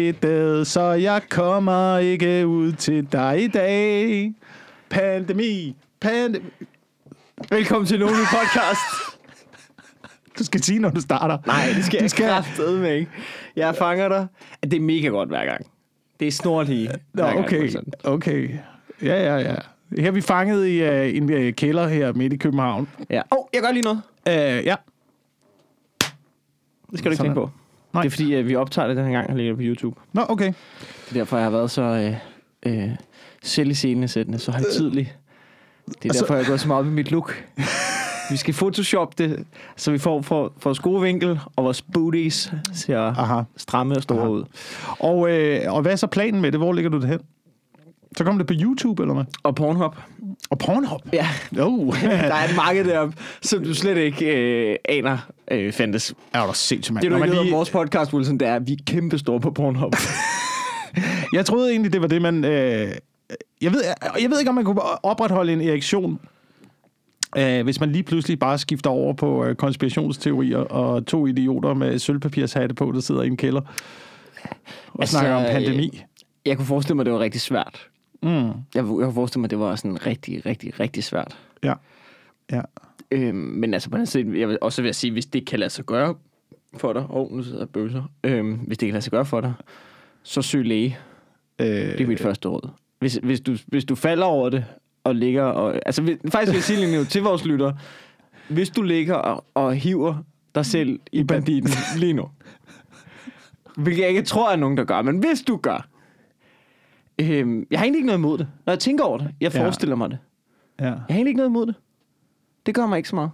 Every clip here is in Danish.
det, så jeg kommer ikke ud til dig i dag. Pandemi, pandemi. Velkommen til Noni Podcast. Du skal sige, når du starter. Nej, det skal Du jeg skal- kraftedeme med ikke. Jeg fanger dig. Det er mega godt hver gang. Det er snorlige. Nå, okay, okay. Ja, ja, ja. Her er vi fanget i uh, en uh, kælder her midt i København. Ja. Åh, oh, jeg gør lige noget. Uh, ja. Det skal du ikke Sådan. tænke på. Nej. Det er fordi, vi optager det den her gang og lægger det på YouTube. Nå, okay. Det er derfor, jeg har været så øh, øh, selv i scenesættende, så højtidlig. Det er så- derfor, jeg går så meget op i mit look. Vi skal photoshop det, så vi får for, for vores gode vinkel, og vores booties ser Aha. stramme og store Aha. ud. Og, øh, og hvad er så planen med det? Hvor ligger du det hen? Så kommer det på YouTube, eller hvad? Og Pornhub. Og Pornhub? Ja, Oh. der er et marked deroppe, som du slet ikke øh, aner øh, fandtes. er du sindssygt, mand. Det, du ikke ved om lige- vores podcast, Wilson, det er, at vi er kæmpe store på Pornhub. Jeg troede egentlig, det var det, man... Øh, jeg, ved, jeg ved ikke, om man kunne opretholde en erektion, øh, hvis man lige pludselig bare skifter over på øh, konspirationsteorier og to idioter med sølvpapirshatte på, der sidder i en kælder og altså, snakker om øh, pandemi. jeg kunne forestille mig, at det var rigtig svært. Mm, Jeg, jeg kunne forestille mig, at det var sådan rigtig, rigtig, rigtig svært. ja. ja. Øhm, men altså på den side, jeg vil også vil jeg sige, hvis det kan lade sig gøre for dig, og oh, nu sidder jeg og bøvser, øhm, hvis det kan lade sig gøre for dig, så søg læge. Øh, Det er mit første råd. Hvis, hvis, du, hvis du falder over det, og ligger og... Altså hvis, faktisk vil jeg sige lige nu til vores lytter, hvis du ligger og, og hiver dig selv i banditten lige nu, hvilket jeg ikke tror, er nogen, der gør, men hvis du gør, øhm, jeg har egentlig ikke noget imod det. Når jeg tænker over det, jeg Ja. forestiller mig det. ja. Jeg har egentlig ikke noget imod det. Det gør mig ikke så meget.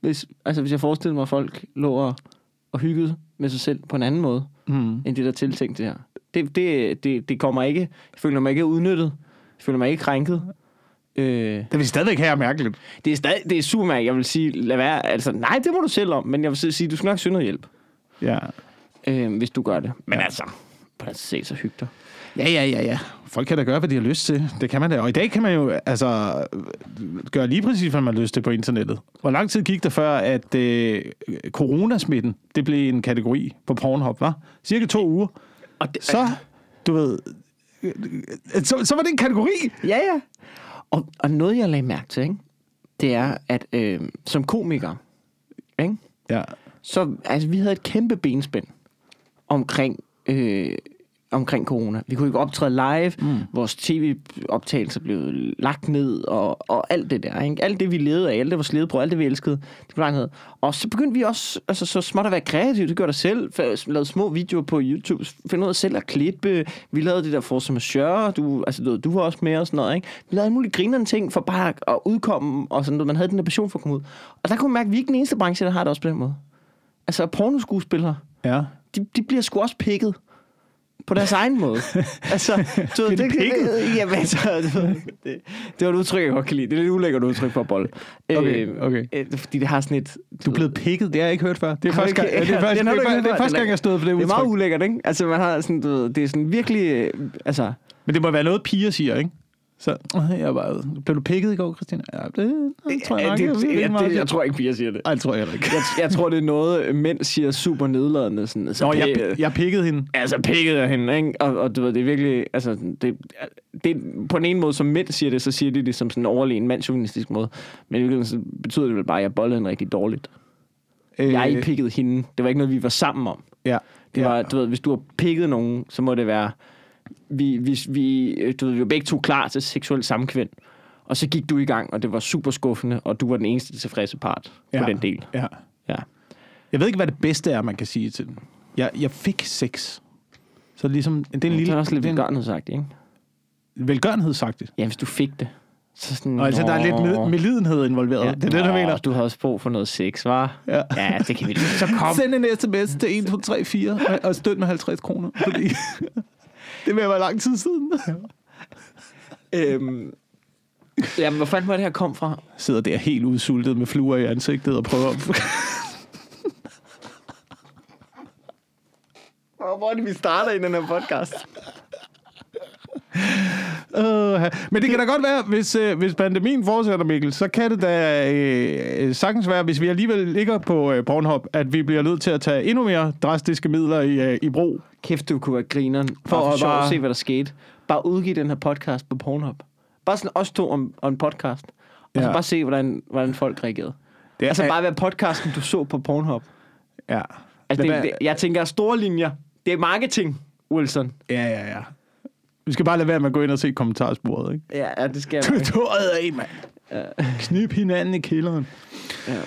Hvis, altså, hvis jeg forestiller mig, at folk lå og, og hyggede med sig selv på en anden måde, Mm. end det, der er tiltænkt det her. Det, det, det, det kommer ikke... Jeg føler mig ikke udnyttet. Jeg føler mig ikke krænket. Øh, Det vil stadigvæk have mærkeligt. det er stadig, det er super mærkeligt. Jeg vil sige, lad være. Altså, nej, det må du selv om. Men jeg vil sige, du skal nok søge noget hjælp, Ja. øh, hvis du gør det. Men Ja. altså, på den se, så hyg dig. Ja, ja, ja, ja. Folk kan da gøre, hvad de har lyst til. Det kan man da. Og i dag kan man jo altså, gøre lige præcis, hvad man har lyst til på internettet. Hvor lang tid gik der før, at øh, coronasmitten, det blev en kategori på Pornhub, var? Cirka to uger. Og det, Så, du ved, øh, så, så var det en kategori. Ja, ja. Og, og noget, jeg lagde mærke til, ikke? det er, at øh, som komiker, ikke? Ja. så altså, vi havde et kæmpe benspænd omkring, øh, omkring corona. Vi kunne ikke optræde live, mm. vores tv-optagelser blev lagt ned, og, og alt det der. Ikke? Alt det, vi levede af, alt det, vores levede på, alt det, vi elskede, det blev lagt ned. Og så begyndte vi også altså, så småt at være kreative. Det gjorde der selv. Lavede små videoer på YouTube. Finde ud af selv at klippe. Vi lavede det der Force Majeure. Du, altså, du, du var også med og sådan noget. Ikke? Vi lavede mulige grinerende ting for bare at udkomme. Og sådan noget. Man havde den der passion for at komme ud. Og der kunne man mærke, at vi er ikke den eneste branche, der har det også på den måde. Altså pornoskuespillere, Ja. de, de bliver sgu også pikket på deres egen måde. altså, du ved, Bliver de pikket? Jamen, altså, du det, det var et udtryk, jeg godt kan lide. Det er lidt ulækkert udtryk for bold. Okay, okay. Øh, fordi det har sådan et... Du er blevet pikket, det har jeg ikke hørt før. Det er første gang, ikke- det er første, det er, det første gang, jeg stod for det Det er meget udtryk. ulækkert, ikke? Altså, man har sådan, du ved, det er sådan virkelig... øh, Altså, Men det må være noget, piger siger, ikke? Så, "Øh, jeg var, blev du pikket i går, Christina? Ja, det, det tror jeg Ja, nok. det, jeg, det, jeg, det, jeg tror ikke, piger siger det. Ej, det tror jeg heller ikke. Jeg, jeg tror, det er noget, mænd siger super nedladende. Sådan, altså, Nå, jeg, jeg pikkede hende. altså pikket af hende, ikke? Og, og du ved, det er virkelig, altså, det, det, på den ene måde, som mænd siger det, så siger de det som sådan en overlegen mandsjuvenistisk måde. Men i virkeligheden så betyder det vel bare, at jeg bollede hende rigtig dårligt. Øh, Jeg pikkede hende. Det var ikke noget, vi var sammen om. Ja. Det var, du ved, hvis du har pikket nogen, så må det være, vi, vi, vi, du ved, vi var begge to klar til seksuel samkvem. Og så gik du i gang, og det var super skuffende, og du var den eneste tilfredse part ja. på den del. Ja. Ja. Jeg ved ikke, hvad det bedste er, man kan sige til den. Jeg, jeg fik sex. Så ligesom, det er en Det lille... er også lidt det er en velgørenhed sagt, ikke? velgørenhedsagtigt. Ja, hvis du fik det. Så sådan, Og altså, der er lidt med, medlidenhed involveret. Ja, det er det, du mener. Du har også brug for noget sex, var? Ja. ja, det kan vi Så kom. Send en sms til 1, 2, 3, 4 og- og støt med 50 kroner. Fordi det vil være lang tid siden. øhm, jamen, hvor fanden var det her kom fra? Sidder der helt udsultet med fluer i ansigtet og prøver. Hvor er det, vi starter i den her podcast? Uh, men det kan da godt være, hvis, øh, hvis pandemien fortsætter, Mikkel, så kan det da øh, sagtens være, hvis vi alligevel ligger på øh, Pornhub, at vi bliver nødt til at tage endnu mere drastiske midler i, øh, i brug. Kæft, du kunne være grineren. For, For at bare- se, hvad der skete. Bare udgive den her podcast på Pornhub. Bare sådan os to om, om en podcast. Og så Ja. bare se, hvordan, hvordan folk reagerede. Det er, Altså bare være podcasten, du så på Pornhub. Ja. Altså, det, det, jeg tænker store linjer. Det er marketing, Wilson. Ja, ja, ja. Vi skal bare lade være med at gå ind og se kommentarsporet, ikke? Ja, ja det skal jeg Du af, mand. Knip hinanden i kælderen. Ja.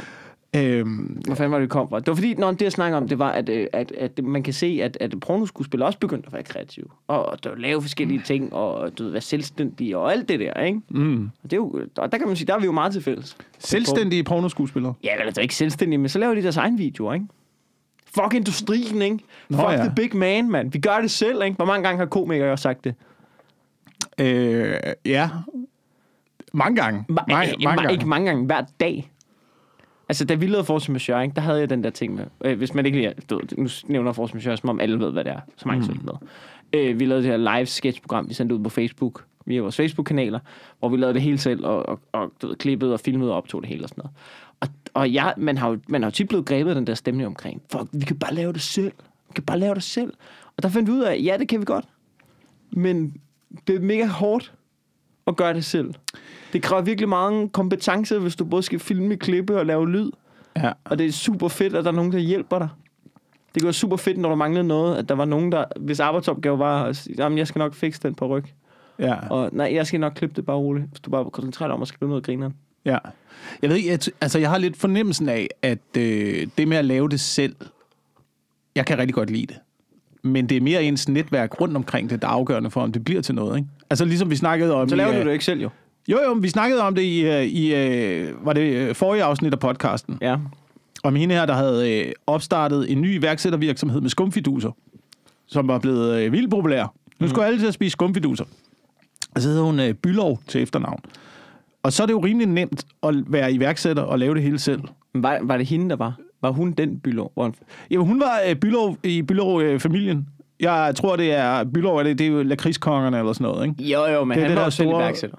Øhm, Hvor fanden var det, kom fra? Det var fordi, når det jeg snakker om, det var, at, øh, at, at man kan se, at, at pornoskuespillere også begyndte at være kreative. Og, og der lave forskellige ting, og du ved, være selvstændige, og alt det der, ikke? mm. Og, det er jo, og der kan man sige, der er vi jo meget til fælles. Selvstændige pornoskuespillere. Ja, vel, altså ikke selvstændige, men så laver de deres egen videoer, ikke? Fuck industrien, ikke? Nå, Fuck ja. the big man, mand. Vi gør det selv, ikke? Hvor mange gange har komikere også sagt det? Øh, ja. Mange gange. Ma- mange, mange ma- gange. Ikke mange gange, hver dag. Altså, da vi lavede Force Majeure, ikke, der havde jeg den der ting med. Øh, hvis man ikke lige... Du, nu nævner Force Majeure, som om alle ved, hvad det er. Så mange mm. med. Øh, vi lavede det her live sketchprogram, vi sendte ud på Facebook, via vores Facebook-kanaler, hvor vi lavede det hele selv, og, og, og du ved, klippede og filmede og optog det hele og sådan noget. Og, og jeg, man har jo man har jo tit blevet grebet den der stemning omkring, fuck, vi kan bare lave det selv. Vi kan bare lave det selv. Og der fandt vi ud af, ja, det kan vi godt. Men det er mega hårdt at gøre det selv. Det kræver virkelig meget kompetence, hvis du både skal filme, klippe og lave lyd. Ja. Og det er super fedt, at der er nogen, der hjælper dig. Det være super fedt, når der manglede noget, at der var nogen, der, hvis arbejdsopgave var, at sige, jamen, jeg skal nok fikse den på ryg. Ja. Og nej, jeg skal nok klippe det bare roligt, hvis du bare koncentrerer dig om at skrive noget af grineren. Ja. Jeg ved ikke, jeg, altså jeg har lidt fornemmelsen af, at øh, det med at lave det selv, jeg kan rigtig godt lide det. Men det er mere ens netværk rundt omkring det, der er afgørende for, om det bliver til noget, ikke? Altså ligesom vi snakkede om... Så i, laver øh, du det ikke selv, jo. Jo, jo, vi snakkede om det i, øh, i øh, var det øh, forrige afsnit af podcasten. Ja. Om hende her, der havde øh, opstartet en ny iværksættervirksomhed med skumfiduser, som var blevet øh, vildt populær. Nu skulle alle til at spise skumfiduser. Og så hedder hun øh, Bylov til efternavn. Og så er det jo rimelig nemt at være iværksætter og lave det hele selv. Men var, var det hende, der var? Var hun den bylov? Hvor hun- Jamen, hun var øh, Bylov i Bylov-familien. Jeg tror, det er Bylov, er det, det er jo lakridskongerne eller sådan noget, ikke? Jo, jo, men Det han det var jo selv store- iværksætter.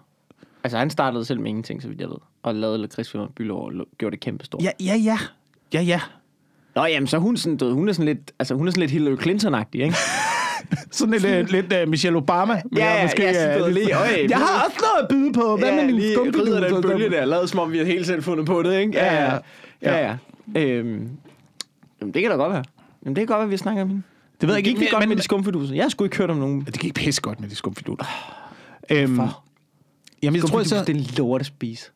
Altså, han startede selv med ingenting, så vidt jeg ved. Og lavede lakridsfilmer bylov og gjorde det kæmpe stort. Ja, ja, ja. Ja, ja. Nå, jamen, så hun sådan, ved, hun er sådan lidt, altså, hun er sådan lidt Hillary Clinton-agtig, ikke? Sådan lidt, øh, lidt uh, Michelle Obama. men Ja, ja, måske, ja, sådan øh, lidt- lige, øj, jeg har også noget at byde på. Hvad med min lige rider den bølge der, lavet som om vi har helt selv fundet på det, ikke? Ja, ja. ja, ja. Øhm, jamen, det kan da godt være. Jamen, det kan godt være, vi snakker om hende. Det ved jeg Det ikke, gik men, godt men med de skumfiduser. Jeg har sgu ikke hørt om nogen. det gik pisse godt med de skumfiduser. Øhm, For. jamen, jeg tror, jeg så, det er lort at spise.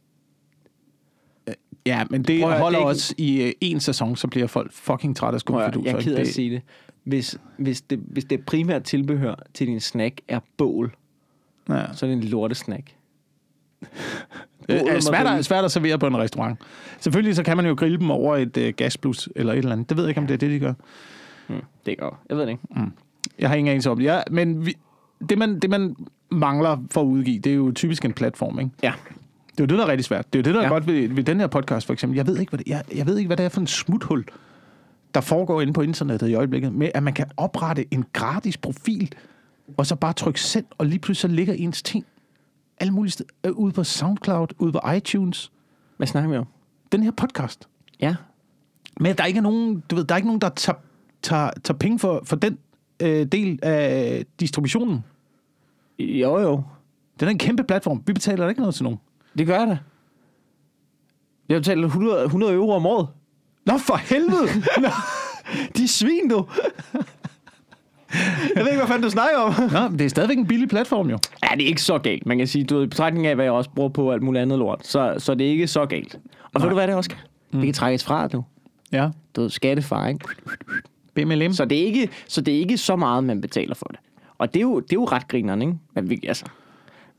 ja, men det Prøv holder det ikke- også i øh, en sæson, så bliver folk fucking trætte af skumfiduser. jeg er ked af ikke? at sige det. Hvis, hvis det. hvis det primært tilbehør til din snack er bål, Ja. så er det en lortesnack. Det Bål er svært, at, svært at servere på en restaurant. Selvfølgelig så kan man jo grille dem over et øh, gasplus eller et eller andet. Det ved jeg ikke, om det er det, de gør. Hmm, det godt. Jeg ved det ikke. Jeg har ingen anelse om det. Ja, men vi, det, man, det, man mangler for at udgive, det er jo typisk en platform, ikke? Ja. Det er jo det, der er rigtig svært. Det er jo det, der. Ja. er godt ved, ved den her podcast, for eksempel. Jeg ved, ikke, hvad det, jeg, jeg ved ikke, hvad det er for en smuthul, der foregår inde på internettet i øjeblikket, med at man kan oprette en gratis profil, og så bare trykke send, og lige pludselig så ligger ens ting alle mulige steder. Øh, Ude på SoundCloud, ude på iTunes. Hvad snakker vi om? Den her podcast. Ja. Men der er ikke nogen, du ved, der er ikke nogen, der tager, tager, tager penge for, for den øh, del af distributionen. Jo, jo. Det er en kæmpe platform. Vi betaler da ikke noget til nogen. Det gør jeg da. Jeg betaler 100, 100 euro om året. Nå, for helvede! Nå. De er svin, du. Jeg ved ikke, hvad fanden du snakker om. Nå, men det er stadigvæk en billig platform, jo. Ja, det er ikke så galt. Man kan sige, du ved, i betragtning af, hvad jeg også bruger på alt muligt andet lort, så, så det er ikke så galt. Og ved du, hvad det også kan? Mm. Det kan trækkes fra, du. Ja. Du ved, ikke? BMLM. Så det, er ikke, så det er ikke så meget, man betaler for det. Og det er jo, det er jo ret grineren, ikke? Men vi, altså,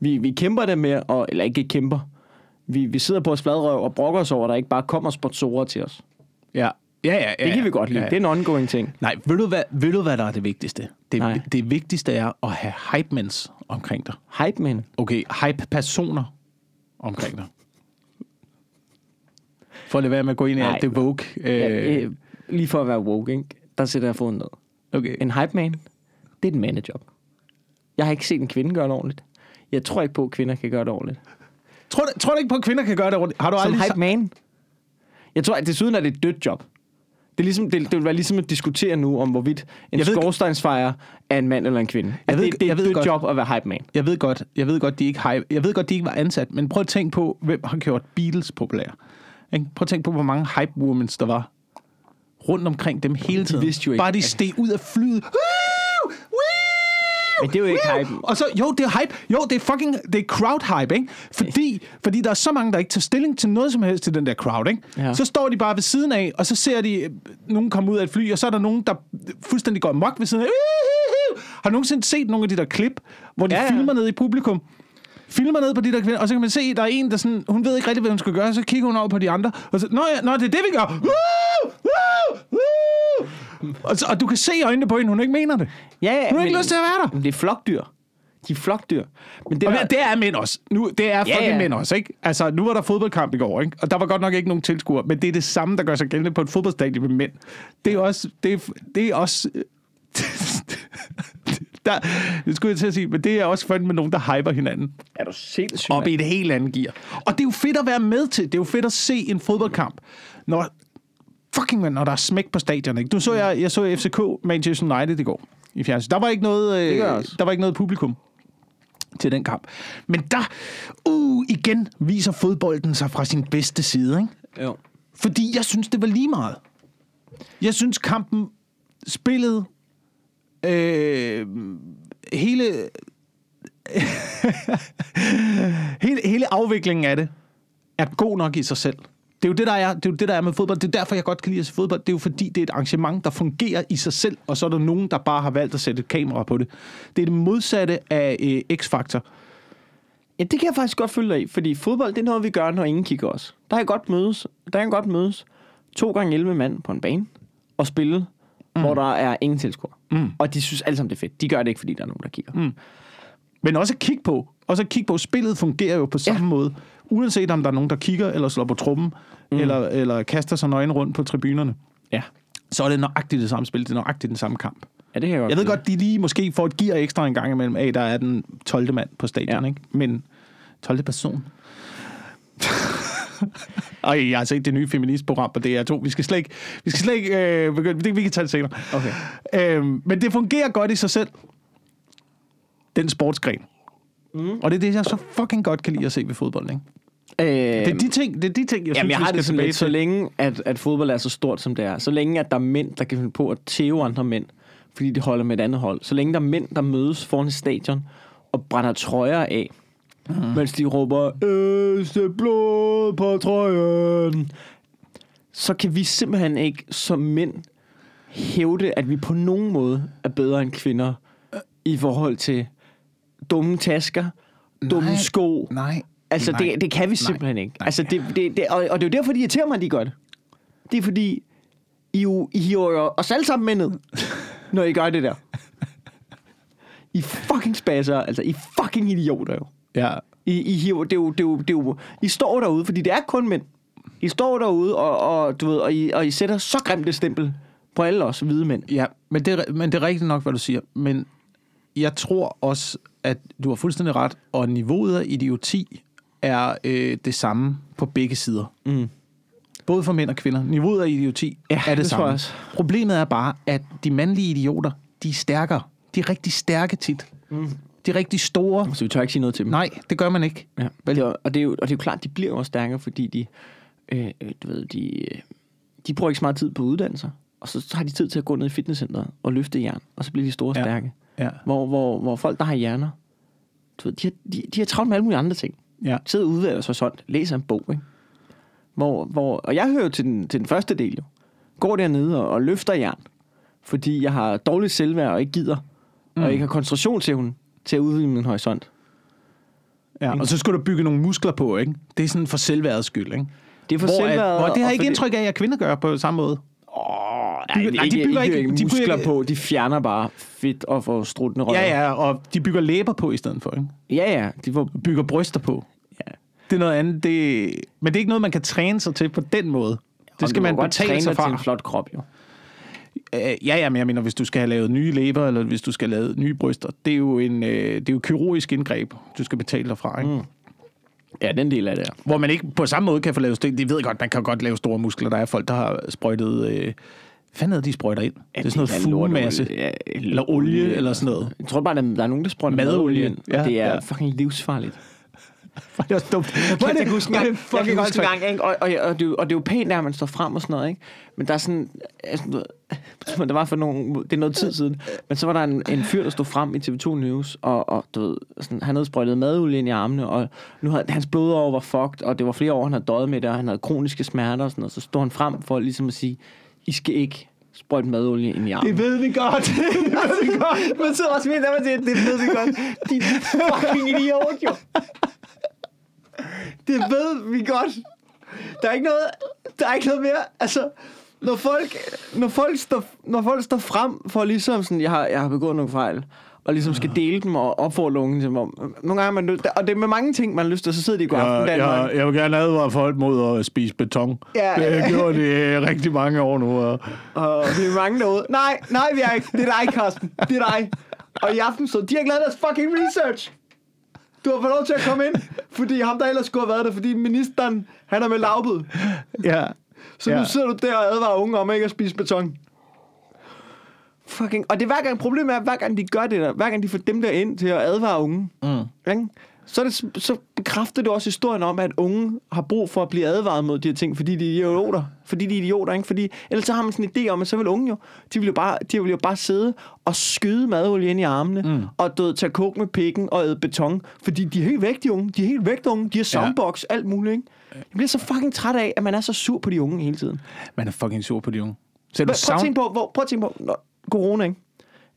vi, vi kæmper det med, og, eller ikke kæmper. Vi, vi sidder på os fladrøv og brokker os over, at der ikke bare kommer sponsorer til os. Ja. Ja, ja, ja. Det kan vi godt lide. Ja. Ja. Det er en ongoing ting. Nej, ved du, hvad, ved du, hvad der er det vigtigste? Det, Nej. det vigtigste er at have hype-mens omkring dig. Hype man. Okay, hype-personer omkring dig. For at lade være med at gå ind i alt det Vogue. Øh, Ja, øh, lige for at være woke, ikke? der sætter jeg foden ned. okay. En hype man, det er et mandejob. Jeg har ikke set en kvinde gøre det ordentligt. Jeg tror ikke på, at kvinder kan gøre det ordentligt. Tror du, tror du ikke på, at kvinder kan gøre det ordentligt? Har du Som aldrig... hype man. Jeg tror, at desuden er det et dødt job. Det, er ligesom, det, det vil være ligesom at diskutere nu om, hvorvidt en skorstensfejer er en mand eller en kvinde. Jeg ved- det, det er jeg ved dødt godt. job at være hype man. Jeg ved godt, jeg ved godt, de ikke hype. Jeg ved godt, de ikke var ansat, men prøv at tænke på, hvem har gjort Beatles populære. Prøv at tænke på, hvor mange hype women der var rundt omkring dem hele tiden. vidste jo ikke, Bare de steg ud af flyet. Woo! Woo! Men det er jo ikke hype. Og så, jo, det er hype. Jo, det er fucking, det er crowd hype, ikke? Fordi, fordi der er så mange, der ikke tager stilling til noget som helst til den der crowd, ikke? Ja. Så står de bare ved siden af, og så ser de øh, nogen komme ud af et fly, og så er der nogen, der fuldstændig går mok ved siden af. Har du nogensinde set nogle af de der klip, hvor de ja. ja. filmer ned i publikum? Filmer ned på de der kvinder, og så kan man se, at der er en, der sådan, hun ved ikke rigtig, hvad hun skal gøre, så kigger hun over på de andre, og så, nå ja, nå, det er det, vi gør. Woo! Woo! Woo! Og, så, og du kan se i øjnene på hende, hun ikke mener det. Ja, ja, Hun har ikke men- lyst til at være der. Men det er flokdyr. De er flokdyr. Men det Og var, det er mænd også. Nu, det er fucking ja. mænd også, ikke? Altså, nu var der fodboldkamp i går, ikke? Og der var godt nok ikke nogen tilskuere, men det er det samme, der gør sig gældende på et fodboldstadion med mænd. Det er også... Det er, det er også... der, det skulle jeg til at sige, men det er også fandme nogen, der hyper hinanden er du sindssyg, op i et helt andet gear. Og det er jo fedt at være med til. Det er jo fedt at se en fodboldkamp, når fucking man, når der er smæk på stadion. Ikke? Nu så jeg, jeg så FCK Manchester United i går i fjernsyn. Der var ikke noget, øh, der var ikke noget publikum til den kamp. Men der, uh, igen viser fodbolden sig fra sin bedste side. Ikke? Jo. Fordi jeg synes, det var lige meget. Jeg synes, kampen, spillet, øh, hele, hele, hele afviklingen af det, er god nok i sig selv. Det er jo det, der er, det er, jo det, der er med fodbold. Det er derfor, jeg godt kan lide at se fodbold. Det er jo fordi, det er et arrangement, der fungerer i sig selv, og så er der nogen, der bare har valgt at sætte et kamera på det. Det er det modsatte af øh, X-Factor. Ja, det kan jeg faktisk godt følge dig i, fordi fodbold, det er noget, vi gør, når ingen kigger os. Der kan godt mødes, der kan godt mødes to gange 11 mand på en bane og spille, mm. hvor der er ingen tilskuer. Mm. Og de synes alle sammen, det er fedt. De gør det ikke, fordi der er nogen, der kigger. Mm. Men også kigge på. Også at kigge på. Spillet fungerer jo på samme ja. måde. Uanset om der er nogen, der kigger, eller slår på trummen, mm. eller, eller kaster sig nøgen rundt på tribunerne. Ja. Så er det nøjagtigt det samme spil. Det er nøjagtigt den samme kamp. Ja, det kan jeg godt Jeg ved godt, de lige måske får et gear ekstra en gang imellem. af, der er den 12. mand på stadion, ja. ikke? Men 12. person. Ej, jeg har set det nye feministprogram på DR2. Vi skal slet ikke... Vi skal slet ikke øh, begynde, det, vi kan tage det senere. Okay. Øhm, men det fungerer godt i sig selv. Den sportsgren. Mm. Og det er det, jeg så fucking godt kan lide at se ved fodbold, ikke? Øh, Det er de ting, det er de ting jeg Jamen, synes, jeg har det sådan lidt, så længe at, at fodbold er så stort, som det er, så længe at der er mænd, der kan finde på at tæve andre mænd, fordi de holder med et andet hold, så længe der er mænd, der mødes foran et stadion og brænder trøjer af, mm. mens de råber, Øste blod på trøjen, så kan vi simpelthen ikke som mænd hævde, at vi på nogen måde er bedre end kvinder i forhold til dumme tasker, dumme Nej. sko, Nej. Altså, Nej. det, det kan vi Nej. simpelthen ikke. Nej. Altså, det, det, det, og, og det er jo derfor, de irriterer mig, gør det. Det er fordi, I, jo, I hiver jo os alle sammen med ned, når I gør det der. I fucking spasser, altså, I fucking idioter jo. Ja. I, I, hiver, det er jo, det er jo, det er jo, I står derude, fordi det er kun mænd. I står derude, og, og, du ved, og, I, og I sætter så grimt et stempel på alle os hvide mænd. Ja, men det, er- men det er rigtigt nok, hvad du siger. Men jeg tror også, at du har fuldstændig ret, og niveauet af idioti er øh, det samme på begge sider. Mm. Både for mænd og kvinder. Niveauet af idioti Ja, er det, det samme. også. Problemet er bare, at de mandlige idioter, de er stærkere. De er rigtig stærke tit. Mm. De er rigtig store. Så vi tør ikke sige noget til dem. Nej, det gør man ikke. Ja. Er, og, det er jo, og det er jo klart, de bliver også stærkere, fordi de, øh, øh, du ved, de, øh, de bruger ikke så meget tid på uddannelser. Og så har de tid til at gå ned i fitnesscenteret og løfte jern, og så bliver de store og Ja. stærke. Ja. Hvor, hvor, hvor folk, der har hjerner, du ved, de, har, de, de har travlt med alle mulige andre ting. Ja. Sidder og udvælger sig sådan, læser en bog, ikke? Hvor, hvor, og jeg hører jo til den, til den første del jo. Går dernede og, og løfter jern, fordi jeg har dårligt selvværd og ikke gider, mm. og ikke har koncentrationsevnen til at udvide min horisont. ja. Og så skal du bygge nogle muskler på, ikke? Det er sådan for selvværdets skyld, ikke? Det er for Hvor, selvværd. at, hvor det har jeg ikke indtryk af, at kvinder gør på samme måde. Bygger- nej, de bygger ikke- ikke de bygger muskler ikke- på. De fjerner bare fedt og får struttende røv. Ja, ja, og de bygger læber på i stedet for, ikke? Ja, ja. De får... Bygger bryster på. Ja. Det er noget andet. Det, men det er ikke noget, man kan træne sig til på den måde. Det skal man betale træne sig dig til fra. en flot krop, jo. Øh, ja, ja, men jeg mener, hvis du skal have lavet nye læber, eller hvis du skal have lavet nye bryster, det er jo en øh, det er jo kirurgisk indgreb, du skal betale derfra, ikke? Mm. Ja, den del af det. Hvor man ikke på samme måde kan få lavet... Det, det ved godt, man kan godt lave store muskler. Der er folk, der har sprøjtet... Øh, fanden er de sprøjter ind? Ja, det er sådan noget fuglemasse. Ja, eller olie, eller sådan noget. Jeg tror bare, der, der er nogen, der sprøjter madolie ind. Ja, det er ja. fucking livsfarligt. Det var dumt. Jeg kan ikke huske engang, jeg kan huske engang, ikke? Og, og, og, det, og det er jo pænt, at man står frem og sådan noget, ikke? Men der er sådan, altså, der var for nogle, det er noget tid siden, men så var der en, en fyr, der stod frem i TV2 News, og, og du ved, sådan, han havde sprøjtet madolie ind i armene, og nu havde, hans blodår var fucked, og det var flere år, han havde døjet med det, og han havde kroniske smerter og sådan noget, så stod han frem for ligesom at sige, I skal ikke sprøjt madolie ind i armen. Det ved vi godt. det ved vi godt. Men så også mere, der man siger, det ved vi godt. De fucking idiot, jo. Det ved vi godt. Der er ikke noget, der er ikke noget mere. Altså, når folk, når folk, står, når folk står frem for ligesom sådan, jeg har, jeg har begået nogle fejl, og ligesom skal dele dem og opfordre unge til, hvor, nogle gange man, og det er med mange ting, man har lyst til, så sidder de i går aften. Ja, jeg, jeg vil gerne advare folk mod at spise beton. Ja, det har gjort det rigtig mange år nu. Og, og det er mange derude. Nej, nej, vi er ikke. Det er dig, Carsten. Det er dig. Og i aften så, de har lavet deres fucking research. Du har fået lov til at komme ind, fordi ham, der ellers skulle have været der, fordi ministeren, han er med lavbud. Ja. Så ja. nu sidder du der og advarer unge om ikke at spise beton. Fucking, og det er hver gang, problemet er, hver gang de gør det der, hver gang de får dem der ind til at advare unge, mm. ikke? Så, det, så bekræfter det også historien om, at unge har brug for at blive advaret mod de her ting, fordi de er idioter. Fordi de er idioter, ikke? Fordi, ellers så har man sådan en idé om, at så vil unge jo, de vil jo bare, de vil jo bare sidde og skyde madolie ind i armene, mm. og død, tage kok med pikken og æde beton, fordi de er helt væk, de unge. De er helt væk, de unge. De har soundbox, ja. alt muligt, ikke? Jeg bliver så fucking træt af, at man er så sur på de unge hele tiden. Man er fucking sur på de unge. Så prøv, sound... at tænke på, hvor, prøv at tænke på, når, corona, ikke?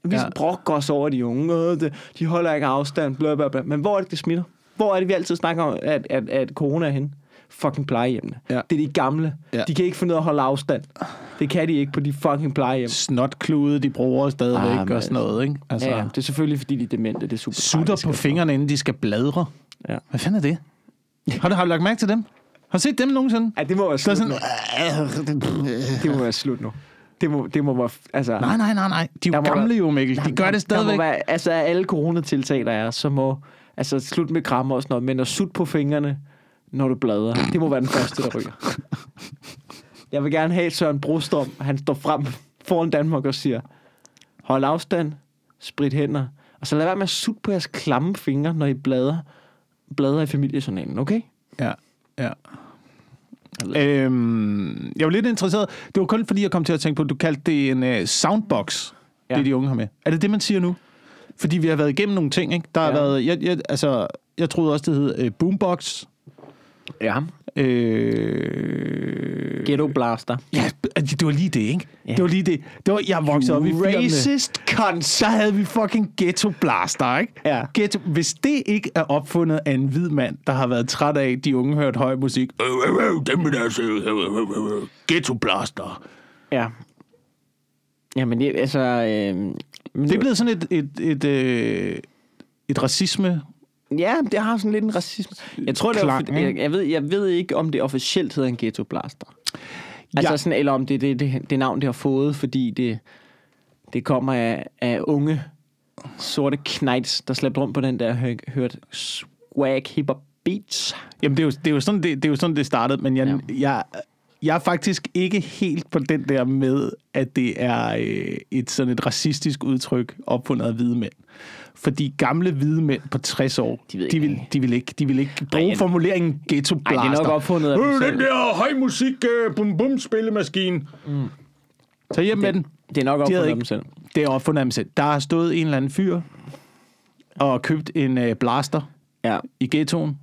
Vi ja. brokker os over de unge, de, de holder ikke afstand, bla, bla, bla. Men hvor er det, det smitter? Hvor er det, vi altid snakker om, at, at, at corona er henne? Fucking plejehjemmene. Ja. Det er de gamle. Ja. De kan ikke finde ud af at holde afstand. Det kan de ikke på de fucking plejehjem. Snotklude, de bruger stadigvæk ah, og sådan noget, ikke? Altså, ja, det er selvfølgelig, fordi de er demente. Det er super Sutter på fingrene, inden de skal bladre. Ja. Hvad fanden er det? Har du, har du lagt mærke til dem? Har du set dem nogensinde? Ja, det må være slut sådan, nu. det må være slut nu. Det må, det må være, altså... Nej, nej, nej, nej. De er jo gamle jo, Mikkel. De gør det stadigvæk. Der må være, altså, alle coronatiltag, der er, så må Altså slut med krammer og sådan noget, men at sut på fingrene, når du bladrer, det må være den første, der ryger. Jeg vil gerne have Søren Brostrøm, han står frem foran Danmark og siger, hold afstand, sprit hænder, og så lad være med at sutte på jeres klamme fingre, når I bladrer, bladrer i familiejournalen, okay? Ja, ja. Øhm, jeg var lidt interesseret. Det var kun fordi, jeg kom til at tænke på, at du kaldte det en uh, soundbox, ja. det de unge har med. Er det det, man siger nu? Fordi vi har været igennem nogle ting, ikke? Der ja. har været, jeg, jeg, altså, jeg troede også, det hed uh, Boombox. Ja. Øh... Ghetto Blaster. Ja, det var lige det, ikke? Ja. Det var lige det. det var, jeg voksede op i Racist cunt. Der havde vi fucking Ghetto Blaster, ikke? Ja. Ghetto, hvis det ikke er opfundet af en hvid mand, der har været træt af, at de unge hørt høj musik. Dem med deres Ghetto Blaster. Ja. Jamen, det, altså... Øh, det er blevet sådan et, et, et, et, øh, et racisme Ja, det har sådan lidt en racisme. Jeg tror, det er, jeg, jeg, ved, jeg ved ikke, om det officielt hedder en ghetto blaster. Altså ja. sådan, eller om det er det, det, det navn, det har fået, fordi det, det kommer af, af unge sorte knights, der slæbte rundt på den der, hørt, hørt swag hip beats. Jamen, det er jo, det er jo, sådan, det, det er jo sådan, det startede, men jeg, ja. jeg, jeg er faktisk ikke helt på den der med, at det er øh, et sådan et racistisk udtryk opfundet af hvide mænd. Fordi gamle hvide mænd på 60 år, de, de, vil, de, vil, ikke, de vil ikke bruge Ej, formuleringen ghetto blaster. Ej, det er nok opfundet af øh, Den der høj musik, uh, bum bum spillemaskine. Mm. Så hjem det, med den. Det er nok opfundet af dem selv. Det er opfundet af dem selv. Der har stået en eller anden fyr og købt en uh, blaster ja. i ghettoen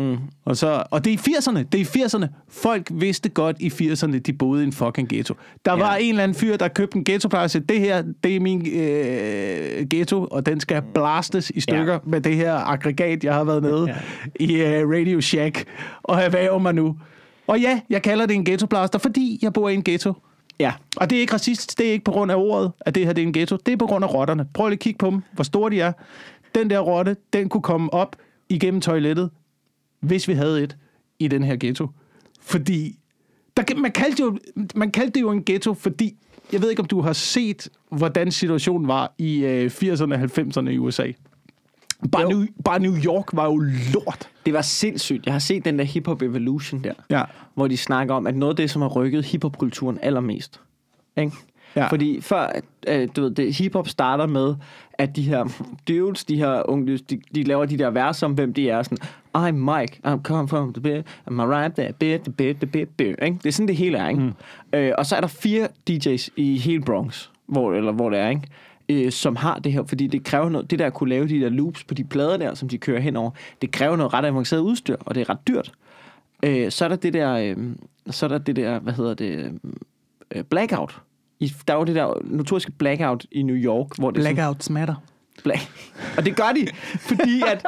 Mm. Og, så, og det er i 80'erne. Det er i 80'erne. Folk vidste godt i 80'erne, de boede i en fucking ghetto. Der ja. var en eller anden fyr, der købte en ghetto og sagde, det her, det er min øh, ghetto, og den skal blastes i stykker ja. med det her aggregat, jeg har været nede ja. i øh, Radio Shack og erhverver mig nu. Og ja, jeg kalder det en ghetto blaster, fordi jeg bor i en ghetto. Ja. Og det er ikke racist, det er ikke på grund af ordet, at det her det er en ghetto. Det er på grund af rotterne. Prøv lige at kigge på dem, hvor store de er. Den der rotte, den kunne komme op igennem toilettet hvis vi havde et i den her ghetto. Fordi der, man, kaldte jo, man kaldte det jo en ghetto, fordi jeg ved ikke, om du har set, hvordan situationen var i øh, 80'erne og 90'erne i USA. Bare. New, bare New York var jo lort. Det var sindssygt. Jeg har set den der Hip Hop Evolution der, Ja. hvor de snakker om, at noget af det, som har rykket hiphop-kulturen allermest. Ikke? Ja. Fordi før, øh, du ved, det, hiphop starter med, at de her dudes, de her unge de, de laver de der vers om, hvem de er. Sådan, I'm Mike, I'm come from the bit, I'm right there, bit, the bit, the bit, bit. Ikke? Det er sådan, det hele er. Ikke? Mm. Øh, og så er der fire DJ's i hele Bronx, hvor, eller hvor det er, ikke? Øh, som har det her, fordi det kræver noget, det der at kunne lave de der loops på de plader der, som de kører henover, det kræver noget ret avanceret udstyr, og det er ret dyrt. Øh, så er der det der, øh, så er der det der, hvad hedder det, øh, blackout. I, der er jo det der notoriske blackout i New York, hvor det er sådan, Blackouts matter. Black. Og det gør de, fordi at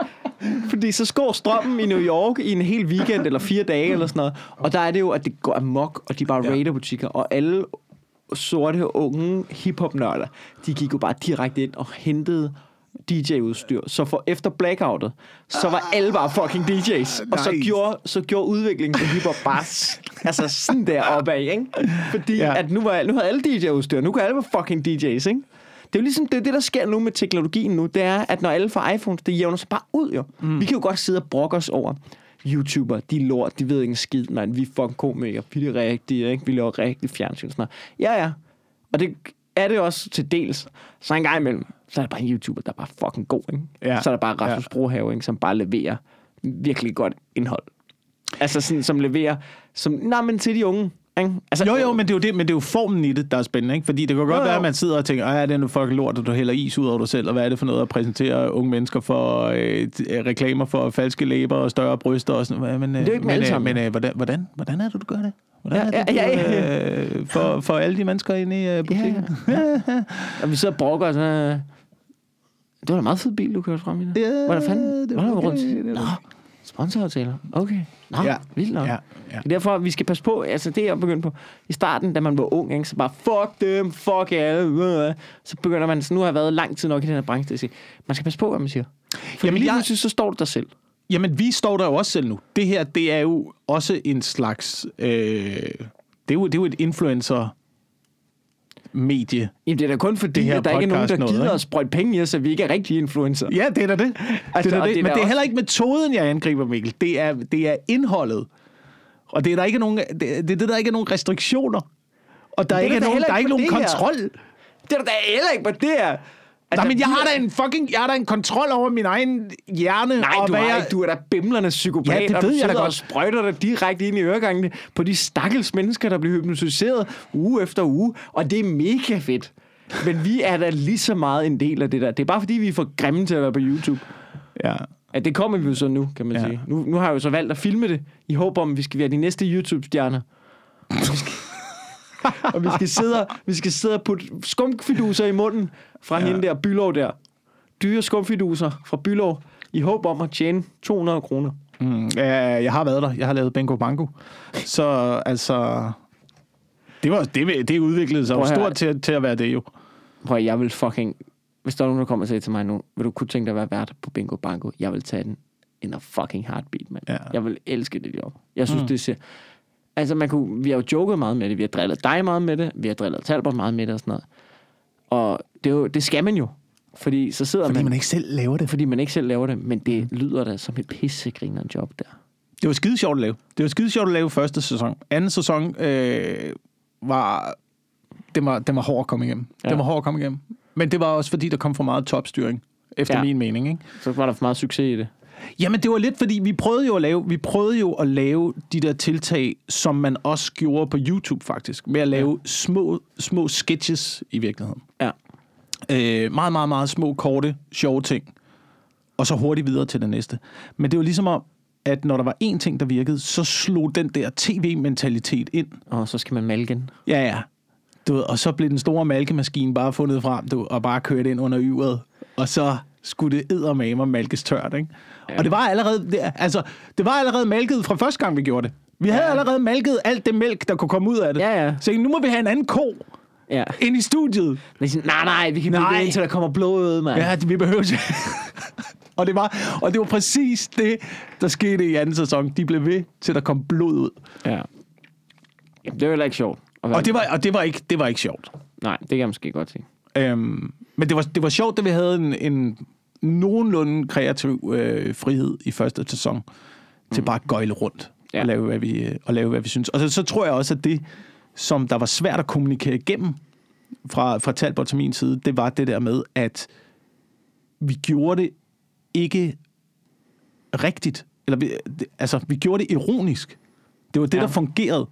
fordi så går strømmen i New York i en hel weekend eller fire dage eller sådan noget. Og der er det jo, at det går amok, og de bare Ja. raider butikker. Og alle sorte, unge hiphop-nørder, de gik jo bare direkte ind og hentede DJ-udstyr. Så for efter blackoutet, så var alle bare fucking DJ's. Og så gjorde, så gjorde udviklingen på hiphop bare altså sådan der opad, ikke? Fordi Ja. at nu, var, nu havde alle DJ-udstyr. Nu kan alle være fucking DJ's, ikke? Det er jo ligesom det, det, der sker nu med teknologien nu, det er, at når alle får iPhones, det jævner sig bare ud, jo. Mm. Vi kan jo godt sidde og brokke os over YouTuber, de er lort, de ved ikke en skid, man. Vi er fucking komikere, vi er det rigtige, ikke? Vi laver rigtig fjernsyn sådan noget. Ja, ja. Og det er det også til dels. Så en gang imellem, så er der bare en YouTuber, der er bare fucking god, ikke? Ja. Så er der bare Rasmus Ja. Brohave, ikke? som bare leverer virkelig godt indhold. Altså sådan, som leverer, som, nej, men til de unge, ikke? Altså, Jo, jo, men det er jo, det, men det er jo formen i det, der er spændende, ikke? Fordi det kan godt Jo, være, at man sidder og tænker, at det er noget fucking lort, at du hælder is ud over dig selv, og hvad er det for noget at præsentere unge mennesker for øh, reklamer for falske læber og større bryster og sådan noget. Men, Det er jo ikke med men, øh, men øh, hvordan, hvordan, hvordan er det, du gør det? Hvordan Ja, er det, ja, ja, ja. øh, for, for alle de mennesker inde i øh, butikken? Og vi sidder og brokker og så... Det var da en meget fed bil, du kørte frem i. Ja, Hvor der fanden? det Hvor var okay, rundt? Nå, sponsoraftaler. Okay. Nå, Ja. ja. vildt nok. Ja, Ja. ja. Det er derfor, vi skal passe på, altså det jeg begyndte på, i starten, da man var ung, ikke, så bare, fuck dem, fuck alle, øh. så begynder man, så nu har jeg været lang tid nok i den her branche, til at sige, man skal passe på, hvad man siger. For Jamen, lige jeg- pludselig, så står du der selv. Jamen, vi står der jo også selv nu. Det her, det er jo også en slags... Øh, det, er jo, det er jo et influencer-medie. Jamen, det er da kun fordi, Det her at der ikke er nogen, der noget, gider ikke? at sprøjte penge i os, så vi ikke er rigtige influencer. Ja, det er da det. Altså, det, er da det. det er Men det er også- heller ikke metoden, jeg angriber, Mikkel. Det er, det er indholdet. Og det er der ikke nogen, det, det er det, der ikke er nogen restriktioner. Og der er er ikke der nogen, der er ikke nogen kontrol. Det er der heller ikke på det her. Nej, men jeg har da en fucking, jeg har da en kontrol over min egen hjerne. Nej, og du, hvad har jeg, du er da bimlerne psykopat, Ja, det ved jeg da godt. og sprøjter dig direkte ind i øregangene på de stakkels mennesker, der bliver hypnotiseret uge efter uge, og det er mega fedt. Men vi er da lige så meget en del af det der. Det er bare fordi, vi er for grimme til at være på YouTube. Ja. Ja, det kommer vi jo så nu, kan man ja. sige. Nu, nu har jeg jo så valgt at filme det, i håb om, at vi skal være de næste YouTube-stjerner. Og vi skal, sidde, og- vi skal sidde og putte skumfiduser i munden fra ja. hende der, Bylov der. Dyre skumfiduser fra Bylov, i håb om at tjene 200 kroner. Mm, ja, jeg har været der. Jeg har lavet Bengo Bango. Så altså... Det, var, det, det udviklede sig jo stort til, til at være det jo. Prøv at jeg vil fucking... Hvis der er nogen, der kommer og siger til mig nu, vil du kunne tænke dig at være vært på Bingo Bango? Jeg vil tage den in a fucking heartbeat, mand. Ja. Jeg vil elske det job. Jeg synes, mm. det ser... Altså, man kunne, vi har jo joket meget med det. Vi har drillet dig meget med det. Vi har drillet Talbot meget med det og sådan noget. Og det, er jo, det skal man jo. Fordi så sidder Fordi man... man ikke selv laver det. Fordi man ikke selv laver det. Men det lyder da som et pissegriner job der. Det var skide sjovt at lave. Det var skide sjovt at lave første sæson. Anden sæson øh, var, den var... Den var hård at komme igennem. Ja. Den var hård at komme igennem. Men det var også fordi, der kom for meget topstyring. Efter. Ja. min mening, ikke? Så var der for meget succes i det. Jamen, det var lidt fordi, vi prøvede jo at lave, vi prøvede jo at lave de der tiltag, som man også gjorde på YouTube faktisk, med at lave ja. små, små sketches i virkeligheden. Ja. Øh, meget, meget, meget små, korte, sjove ting. Og så hurtigt videre til det næste. Men det var ligesom om, at når der var én ting, der virkede, så slog den der tv-mentalitet ind. Og så skal man malke den. Ja, ja. Du ved, og så blev den store malkemaskine bare fundet frem, du, og bare kørt ind under yveret. Og så skulle det eddermame malkes tørt, ikke? Ja. Og det var allerede, det, altså, det var allerede malket fra første gang, vi gjorde det. Vi havde Ja. allerede malket alt det mælk, der kunne komme ud af det. Ja, ja. Så nu må vi have en anden ko Ja. ind i studiet. Men sådan, nej, nej, vi kan blive indtil der kommer blod ud, mand. Ja, vi behøver til. og, det var, og det var præcis det, der skete i anden sæson. De blev ved, til der kom blod ud. ja. Jamen, det jo heller ikke sjovt. Og det var, og det var, ikke, det var ikke sjovt. Nej, det kan jeg måske godt se. Øhm, men det var, det var sjovt, at vi havde en, en nogenlunde kreativ øh, frihed i første sæson til bare at gøjle rundt Ja. og, lave, hvad vi, øh, og lave, hvad vi synes. Og så, så tror jeg også, at det, som der var svært at kommunikere igennem fra, fra Talbot til min side, det var det der med, at vi gjorde det ikke rigtigt. Eller vi, altså, vi gjorde det ironisk. Det var det, Ja. der fungerede.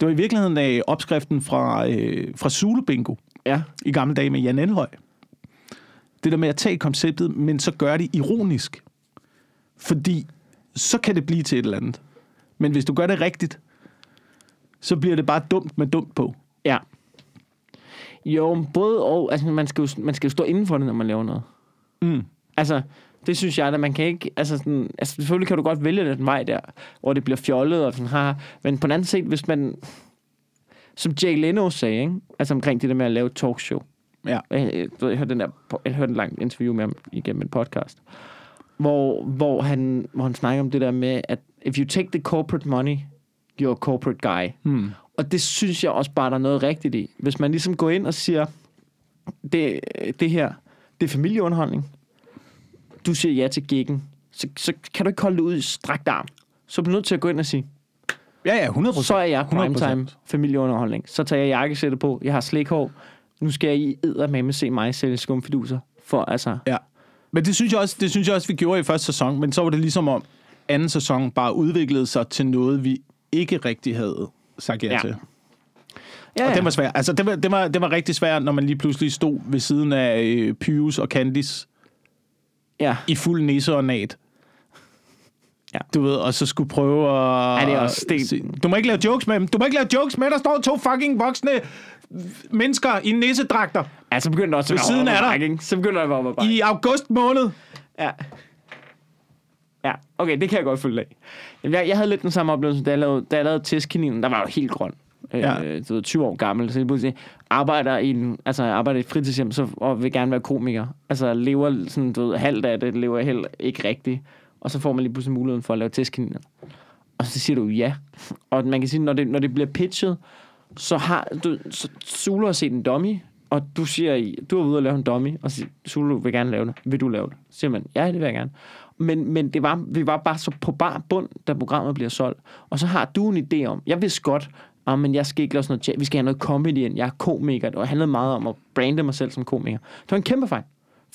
Det var i virkeligheden øh, opskriften fra, øh, fra Zulu Bingo Ja, i gamle dage med Jan Elhøj. Det der med at tage konceptet, men så gøre det ironisk. Fordi så kan det blive til et eller andet. Men hvis du gør det rigtigt, så bliver det bare dumt med dumt på. ja. Jo, både og. Altså, man skal, jo, man skal jo stå inden for det, når man laver noget. Mm. Altså, det synes jeg, at man kan ikke... Altså, sådan, altså, selvfølgelig kan du godt vælge den vej der, hvor det bliver fjollet og sådan har. Men på den anden side, hvis man... Som Jay Leno sagde, ikke? Altså omkring det der med at lave et talkshow. Ja. Jeg, jeg, jeg, hørte den der, jeg hørte en lang interview med ham igennem en podcast, hvor, hvor, han, hvor han snakker om det der med, at if you take the corporate money, you're a corporate guy. Mm. Og det synes jeg også bare, der er noget rigtigt i. Hvis man ligesom går ind og siger, det, det her, det er familieunderholdning. Du siger ja til giggen. Så, så kan du ikke holde det ud i strakt arm. Så er du nødt til at gå ind og sige, Ja, ja, 100 så er jeg 100%. primetime familieunderholdning. Så tager jeg jakkesættet på, jeg har slikhår. Nu skal I eddermame se mig sælge skumfiduser. For altså, Ja. Men det synes, jeg også, det synes jeg også, vi gjorde i første sæson. Men så var det ligesom om anden sæson bare udviklede sig til noget, vi ikke rigtig havde sagt ja, Ja. til. ja, Og det var svært. Altså, det var, det, var, det var rigtig svært, når man lige pludselig stod ved siden af øh, Pius og Candice ja. i fuld nisse og nat. Ja. Du ved, og så skulle prøve at... Ja, det er også sten. Du må ikke lave jokes med dem. Du må ikke lave jokes med, der står to fucking voksne mennesker i nissedragter Ja, så begynder det også Ved siden af dig. Så begynder det at i august måned. Ja. Ja, okay, det kan jeg godt følge af. Jeg, jeg havde lidt den samme oplevelse, da jeg lavede, da jeg lavede testkaninen. Der var jeg jo helt grøn. Ja. Øh, du ved, 20 år gammel. Så jeg pludselig arbejder i en, altså jeg arbejder i et fritidshjem, så, og vil gerne være komiker. Altså lever sådan, du ved, halvt af det, lever jeg heller ikke rigtigt. Og så får man lige pludselig muligheden for at lave testkaniner. Og så siger du ja. Og man kan sige, når det, når det bliver pitchet, så har du, så, Zulu har set en dummy, og du siger, du er ude og lave en dummy, og siger, Zulu vil gerne lave det. Vil du lave det? Så siger man, ja, det vil jeg gerne. Men, men det var, vi var bare så på bar bund, da programmet bliver solgt. Og så har du en idé om, jeg vidste godt, ah, men jeg skal ikke lave sådan noget, vi skal have noget comedy ind, jeg er komiker, og det handlede meget om at brande mig selv som komiker. Det var en kæmpe fejl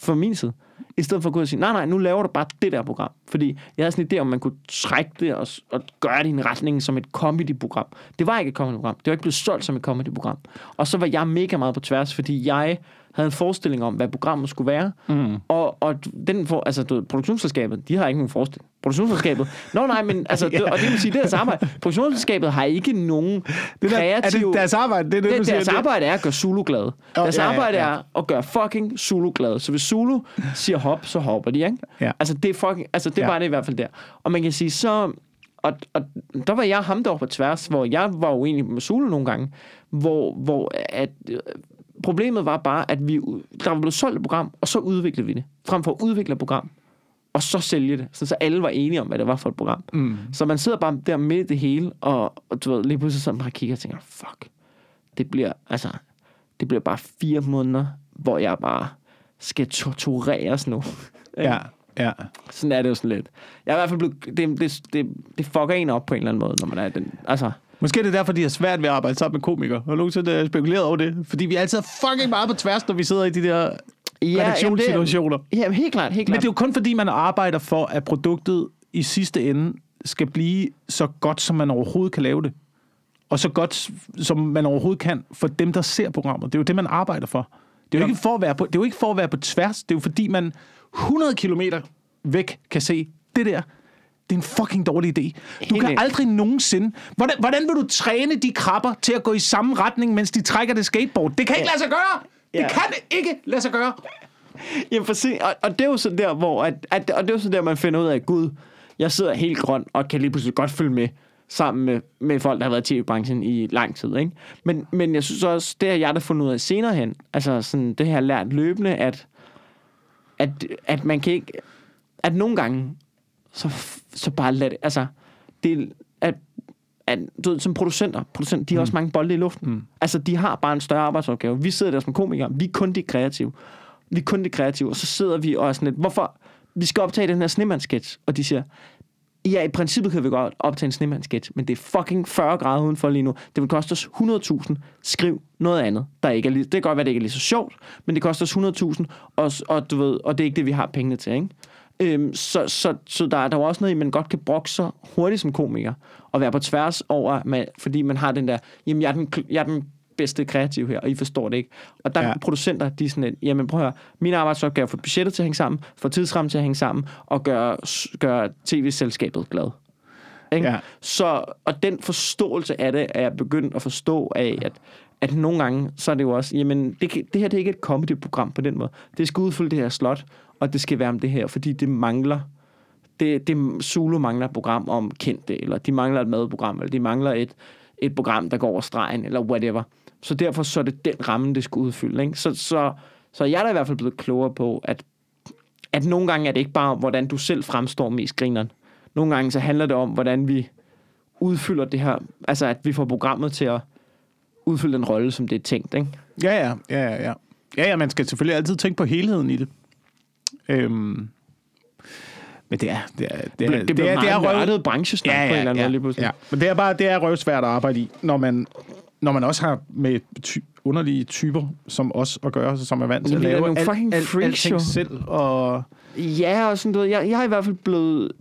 fra min side. I stedet for at gå og sige, nej, nej, nu laver du bare det der program. Fordi jeg havde sådan en idé om, man kunne trække det og, og gøre det i en retning som et comedy-program. Det var ikke et comedy-program. Det var ikke blevet solgt som et comedy-program. Og så var jeg mega meget på tværs, fordi jeg havde en forestilling om, hvad programmet skulle være. Mm. Og, og den for, altså, du ved, produktionsselskabet, de har ikke nogen forestilling. Produktionsselskabet, nå nej, men altså, det, og det vil sige, det er deres arbejde. Produktionsselskabet har ikke nogen Det der, er kreative... det deres arbejde? Det er det, Det, du siger, deres det- arbejde er at gøre Zulu glad. Deres ja, ja, arbejde ja. er at gøre fucking Zulu glad. Så hvis Zulu siger hop, så hopper de, ikke? Ja. Altså, det er, fucking, altså, det Ja. var det i hvert fald der. Og man kan sige, så... Og, og der var jeg ham der på tværs, hvor jeg var uenig med Zulu nogle gange, hvor, hvor at, problemet var bare, at vi, der var blevet solgt et program, og så udviklede vi det. Frem for at udvikle et program, og så sælge det. Så, så alle var enige om, hvad det var for et program. Mm. Så man sidder bare der med det hele, og, og du ved, lige pludselig sådan bare kigger og tænker, fuck, det bliver, altså, det bliver bare fire måneder, hvor jeg bare skal tortureres nu. Ja, ja. Sådan er det jo sådan lidt. Jeg er i hvert fald blevet, det, det, det, det fucker en op på en eller anden måde, når man er i den, altså, Måske er det derfor, de har svært ved at arbejde sammen med komikere. Har du nogensinde øh, spekuleret over det? Fordi vi er altid fucking meget på tværs, når vi sidder i de der redaktionssituationer. Ja, jamen, helt klart, helt Men klart. det er jo kun fordi, man arbejder for, at produktet i sidste ende skal blive så godt, som man overhovedet kan lave det. Og så godt, som man overhovedet kan for dem, der ser programmet. Det er jo det, man arbejder for. Det er jo, ikke, for at være på, det er jo ikke for at være på tværs. Det er jo fordi, man 100 kilometer væk kan se, det der, det er en fucking dårlig idé. Du Helt kan aldrig nogensinde... Hvordan, hvordan vil du træne de krabber til at gå i samme retning, mens de trækker det skateboard? Det kan ikke lade sig gøre! Det kan ikke lade sig gøre! Jamen for se, og, og det er jo så der, hvor, at, at, og det er jo så der, man finder ud af, Gud, jeg sidder helt grøn, og kan lige pludselig godt følge med, sammen med, med folk, der har været i tv-branchen i lang tid, ikke? Men, men jeg synes også, det har jeg da fundet ud af senere hen, altså sådan, det har jeg lært løbende, at, at, at man kan ikke, at nogle gange, så, så bare lad det, altså, det, at, at du ved, som producenter, producenter de har mm. også mange bolde i luften. Mm. Altså, de har bare en større arbejdsopgave. Vi sidder der som komikere, vi er kun de kreative. Vi er kun de kreative, og så sidder vi og er sådan lidt, hvorfor? Vi skal optage den her snemandssketch, og de siger, Ja, i princippet kan vi godt optage en snemandssketch, men det er fucking 40 grader udenfor lige nu. Det vil koste os 100.000. Skriv noget andet, der ikke er lige, Det kan godt være, det ikke er lige så sjovt, men det koster os 100.000, og, og, du ved, og det er ikke det, vi har pengene til, ikke? Øhm, så så, så der, der er også noget i, man godt kan brokse sig hurtigt som komiker, og være på tværs over, med, fordi man har den der, jamen jeg er den, jeg er den bedste kreativ her, og I forstår det ikke. Og der ja. er producenter, de er sådan et, jamen prøv at høre, min arbejdsopgave er at få budgettet til at hænge sammen, få tidsrammen til at hænge sammen, og gøre, gøre tv-selskabet glad. Ikke? Ja. Så, og den forståelse af det, er jeg begyndt at forstå af, at, at nogle gange, så er det jo også, jamen, det, det her det er ikke et comedy-program på den måde. Det skal udfylde det her slot, og det skal være om det her, fordi det mangler det, det Zulu mangler et program om kendte, eller de mangler et madprogram, eller de mangler et, et program, der går over stregen, eller whatever. Så derfor så er det den ramme, det skal udfylde. Ikke? Så, så, så jeg er da i hvert fald blevet klogere på, at, at nogle gange er det ikke bare, hvordan du selv fremstår mest grineren. Nogle gange så handler det om, hvordan vi udfylder det her, altså at vi får programmet til at udfylde den rolle, som det er tænkt. Ikke? Ja, ja, ja, ja, ja. Ja, ja, man skal selvfølgelig altid tænke på helheden i det. Øhm, men det er... Det er, det er, det, det, det er, det er røv... branchesnak ja, ja, på en eller anden ja, måde lige pludselig. Ja. Men det er bare det er røvsvært at arbejde i, når man, når man også har med ty- underlige typer som os at gøre, som er vant til at lave alt, fucking alt, alting selv. Og... Ja, og sådan noget. Jeg, jeg har i hvert fald blevet...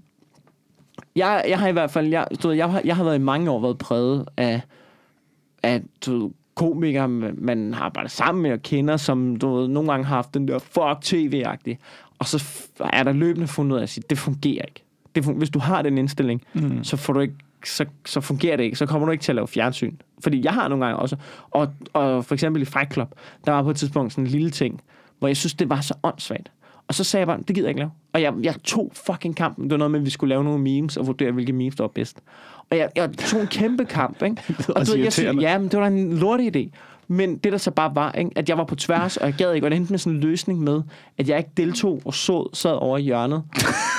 Jeg, jeg har i hvert fald... Jeg, du ved, jeg, har, jeg har været i mange år været præget af, af du komikere, man har bare sammen med og kender, som du ved, nogle gange har haft den der fuck tv-agtige. Og så er der løbende fundet ud af at sige, det fungerer ikke. Det fun- hvis du har den indstilling, mm. så får du ikke så, så fungerer det ikke. Så kommer du ikke til at lave fjernsyn. Fordi jeg har nogle gange også. Og, og for eksempel i Fight Club, der var på et tidspunkt sådan en lille ting, hvor jeg synes, det var så åndssvagt. Og så sagde jeg bare, det gider jeg ikke lave. Og jeg, jeg tog fucking kampen. Det var noget med, at vi skulle lave nogle memes og vurdere, hvilke memes der var bedst. Og jeg, jeg tog en kæmpe kamp, ikke? og du, jeg synes, ja, men det var en lortig idé. Men det der så bare var, ikke, at jeg var på tværs, og jeg gad ikke, og det endte med sådan en løsning med, at jeg ikke deltog og så, sad over i hjørnet.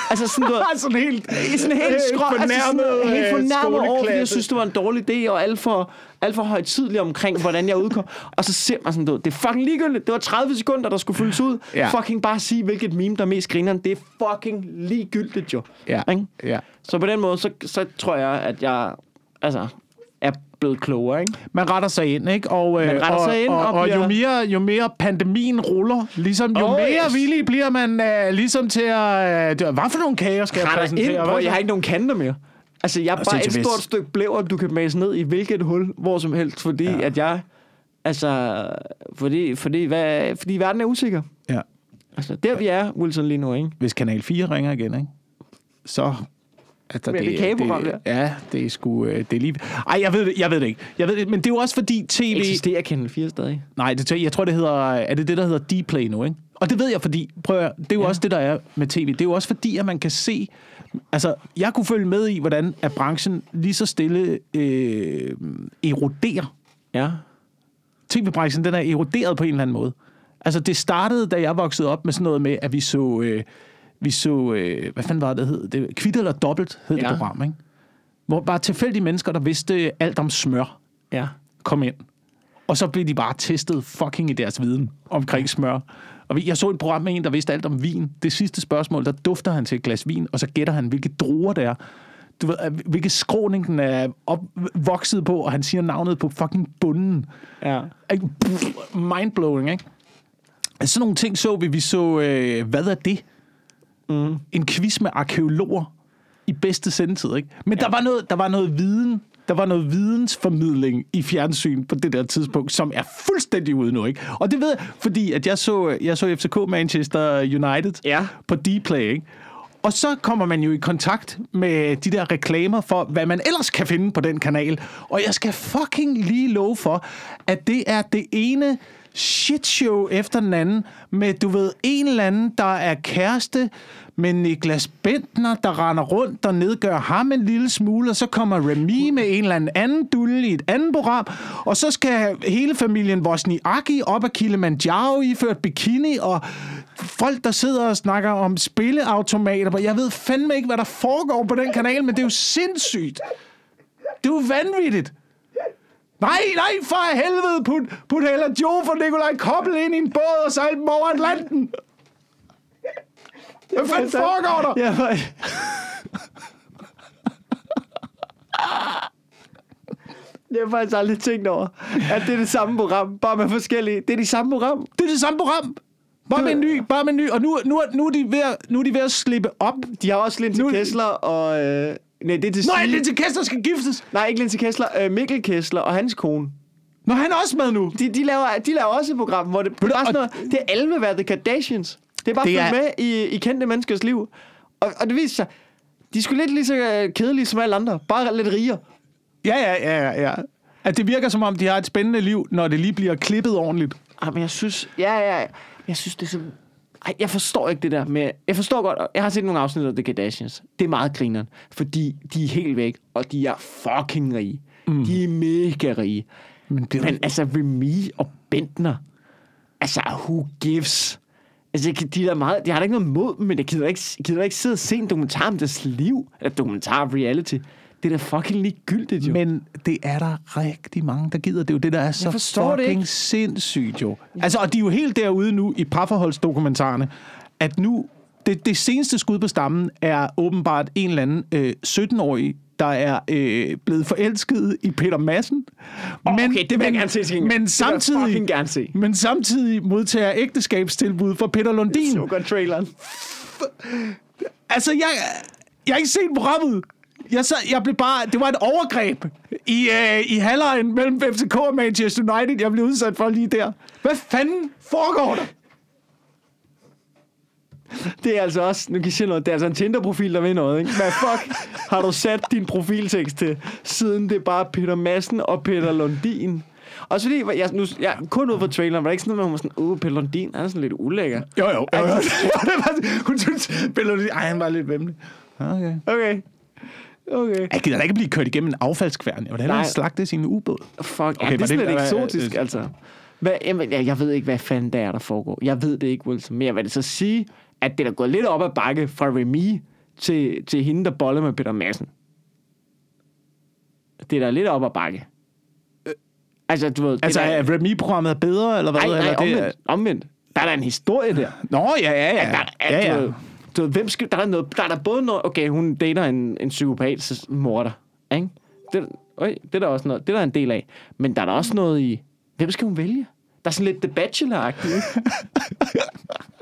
altså sådan noget... sådan helt... Sådan helt skrå, altså sådan helt fornærmet over, fordi jeg synes, det var en dårlig idé, og alt for, alt for højtidlig omkring, hvordan jeg udkom. Og så ser man sådan noget. Det er fucking ligegyldigt. Det var 30 sekunder, der skulle fyldes ud. Ja. Fucking bare sige, hvilket meme, der er mest grineren. Det er fucking ligegyldigt jo. Ja. Ikke? ja. Så på den måde, så, så tror jeg, at jeg... Altså, blevet klogere, ikke? Man retter sig ind, ikke? Og, man retter og, sig ind, og, og, og, bliver... jo, mere, jo mere pandemien ruller, ligesom, jo oh, mere yes. villig bliver man uh, ligesom til at... Uh, hvad for nogle kager skal jeg præsentere? Ind, prøv, jeg har ikke nogen kanter mere. Altså, jeg er bare et stort stykke blæver, du kan mase ned i hvilket hul, hvor som helst, fordi ja. at jeg... Altså, fordi, fordi, hvad, fordi verden er usikker. Ja. Altså, der vi er, Wilson, lige nu, ikke? Hvis Kanal 4 ringer igen, ikke? Så Altså, det, det, kageprogram, det, ja, det er sgu... Øh, det er lige... Ej, jeg ved det, jeg ved det ikke. Jeg ved det, men det er jo også fordi tv... Eksisterer Kanal 4 stadig? Nej, det, jeg tror, det hedder... Er det det, der hedder Dplay nu, ikke? Og det ved jeg, fordi... Prøv at, det er jo ja. også det, der er med tv. Det er jo også fordi, at man kan se... Altså, jeg kunne følge med i, hvordan at branchen lige så stille øh, eroderer. Ja. TV-branchen, den er eroderet på en eller anden måde. Altså, det startede, da jeg voksede op med sådan noget med, at vi så... Øh, vi så, øh, hvad fanden var det, hed? det Kvitt eller dobbelt hed ja. det program, ikke? Hvor bare tilfældige mennesker, der vidste alt om smør, ja. kom ind. Og så blev de bare testet fucking i deres viden omkring smør. Og jeg så et program med en, der vidste alt om vin. Det sidste spørgsmål, der dufter han til et glas vin, og så gætter han, hvilke druer det er. Du ved, hvilke skråning den er opvokset på, og han siger navnet på fucking bunden. Ja. Mindblowing, ikke? Sådan nogle ting så vi. Vi så, øh, hvad er det? Mm. en quiz med arkeologer i bedste sendetid, ikke? Men ja. der, var noget, der var noget viden, der var noget vidensformidling i fjernsyn på det der tidspunkt, som er fuldstændig ude nu, ikke? Og det ved jeg, fordi at jeg så, jeg så FCK Manchester United ja. på Dplay, ikke? Og så kommer man jo i kontakt med de der reklamer for, hvad man ellers kan finde på den kanal. Og jeg skal fucking lige love for, at det er det ene shitshow efter den anden med, du ved, en eller anden, der er kæreste med Niklas Bentner, der render rundt og nedgør ham en lille smule, og så kommer Remy med en eller anden dulle i et andet program, og så skal hele familien Vosniaki op af Kilimanjaro iført bikini, og folk, der sidder og snakker om spilleautomater. Jeg ved fandme ikke, hvad der foregår på den kanal, men det er jo sindssygt. Det er jo vanvittigt. Nej, nej, for helvede, put, put heller Joe for Nikolaj Koppel ind i en båd og sejl dem over Atlanten. Hvad fanden foregår der? Ja, for... Jeg har faktisk aldrig tænkt over, at det er det samme program, bare med forskellige. Det er de samme program. Det er det samme program. Bare med en ny, bare med en ny. Og nu, nu, er- nu, er de ved at, nu er de ved at slippe op. De har også Lindsay Nu- Kessler og... Øh, nej, det er til Nej. Lindsay Kessler skal giftes. Nej, ikke Lindsay Kessler. Øh, Mikkel Kessler og hans kone. Nå, han er også med nu. De, de, laver, de laver også et program, hvor det, det er bare sådan og- noget, det er alle være The Kardashians. Det er bare Det er- med i, i kendte menneskers liv. Og, og det viser sig, de sgu lidt lige så øh, kedelige som alle andre. Bare lidt rigere. Ja, ja, ja, ja, ja. At det virker som om, de har et spændende liv, når det lige bliver klippet ordentligt. Ah, men jeg synes, ja, ja, ja. Jeg synes, det er så... Ej, jeg forstår ikke det der med... Jeg forstår godt... Jeg har set nogle afsnit af The Kardashians. Det er meget grineren, fordi de er helt væk, og de er fucking rige. Mm. De er mega rige. Men det Men altså, Remy og Bentner... Altså, who gives? Altså, jeg de, er meget, de har da ikke noget mod dem, men jeg gider ikke, gider ikke sidde og se en dokumentar om deres liv. Eller dokumentar reality. Det er da fucking ligegyldigt, jo. Men det er der rigtig mange, der gider. Det er jo det, der er så det fucking sindssygt jo. Altså, og de er jo helt derude nu i parforholdsdokumentarerne, at nu, det, det seneste skud på stammen er åbenbart en eller anden øh, 17-årig, der er øh, blevet forelsket i Peter Madsen. Åh, okay, det vil jeg gerne se gengæld. Men Det samtidig, fucking gerne se. men samtidig modtager ægteskabstilbud fra Peter Lundin. så godt traileren. Altså, jeg, jeg har ikke set programmet. Jeg, så, jeg blev bare, det var et overgreb i, øh, i halvlejen mellem FCK og Manchester United, jeg blev udsat for lige der. Hvad fanden foregår der? Det er altså også, nu kan jeg sige noget, det er altså en Tinder-profil, der vil noget, ikke? Hvad fuck har du sat din profiltekst til, siden det er bare Peter Madsen og Peter Lundin? Også fordi, jeg, nu, jeg kun ud fra traileren, var det ikke sådan noget, med, at hun var sådan, uh, Peter Lundin, han er sådan lidt ulækker. Jo, jo. jo, jo. hun synes, Belloni, ej, han var lidt vemmelig. Okay. Okay. Okay. Jeg gider da ikke blive kørt igennem en affaldskværn. Jeg vil hellere Nej. slagte sin ubåd. Fuck, okay, ja, det er sådan det- lidt eksotisk, øh, altså. Hvad, jamen, jeg, jeg ved ikke, hvad fanden der er, der foregår. Jeg ved det ikke, Wilson. Men jeg vil så sige, at det er gået lidt op ad bakke fra Remy til, til hende, der boller med Peter Madsen. Det er da lidt op ad bakke. Altså, du ved... Altså, er, er Remy-programmet er bedre, eller hvad? nej, nej, eller det, omvendt, omvendt. Der er da en historie der. Nå, ja, ja, ja. Der, er, ja, Du, ja. ved, du ved, hvem skal, der, er noget, der er der både noget... Okay, hun dater en, en psykopat morder. Ikke? Det, øj, det er der også noget, det er der en del af. Men der er der også noget i... Hvem skal hun vælge? Der er sådan lidt The Bachelor-agtigt,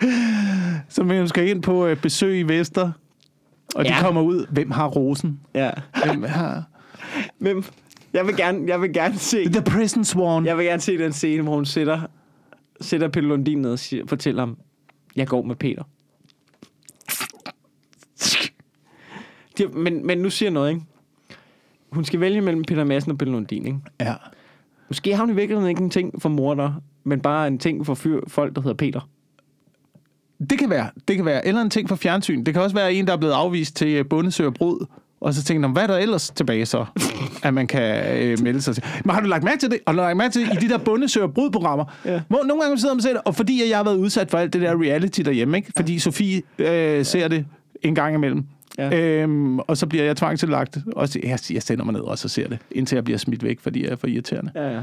Så man skal ind på øh, besøg i Vester, og de Ja. kommer ud. Hvem har rosen? Ja. Hvem har... Men jeg vil gerne, jeg vil gerne se... The Prison Swan. Jeg vil gerne se den scene, hvor hun sætter, sætter Peter Lundin ned og siger, fortæller ham, jeg går med Peter. De, men, men nu siger noget, ikke? Hun skal vælge mellem Peter Madsen og Peter Lundin, ikke? Ja. Måske har hun i virkeligheden ikke en ting for morder, men bare en ting for fyr, folk, der hedder Peter. Det kan være. Det kan være. Eller en ting for fjernsyn. Det kan også være en, der er blevet afvist til øh, Bundesø. Og så tænker man, hvad er der ellers tilbage så, at man kan øh, melde sig til? Men har du lagt mærke til det? Har du lagt mærke til i de der Bundesø Brud-programmer? Ja. Hvor nogle gange sidder man og det, og fordi jeg har været udsat for alt det der reality derhjemme, ikke? fordi Sofie øh, ser det en gang imellem. Ja. Øhm, og så bliver jeg tvangstillagt. Og så- jeg, jeg sender mig ned og så ser det, indtil jeg bliver smidt væk, fordi jeg er for irriterende. Ja, ja.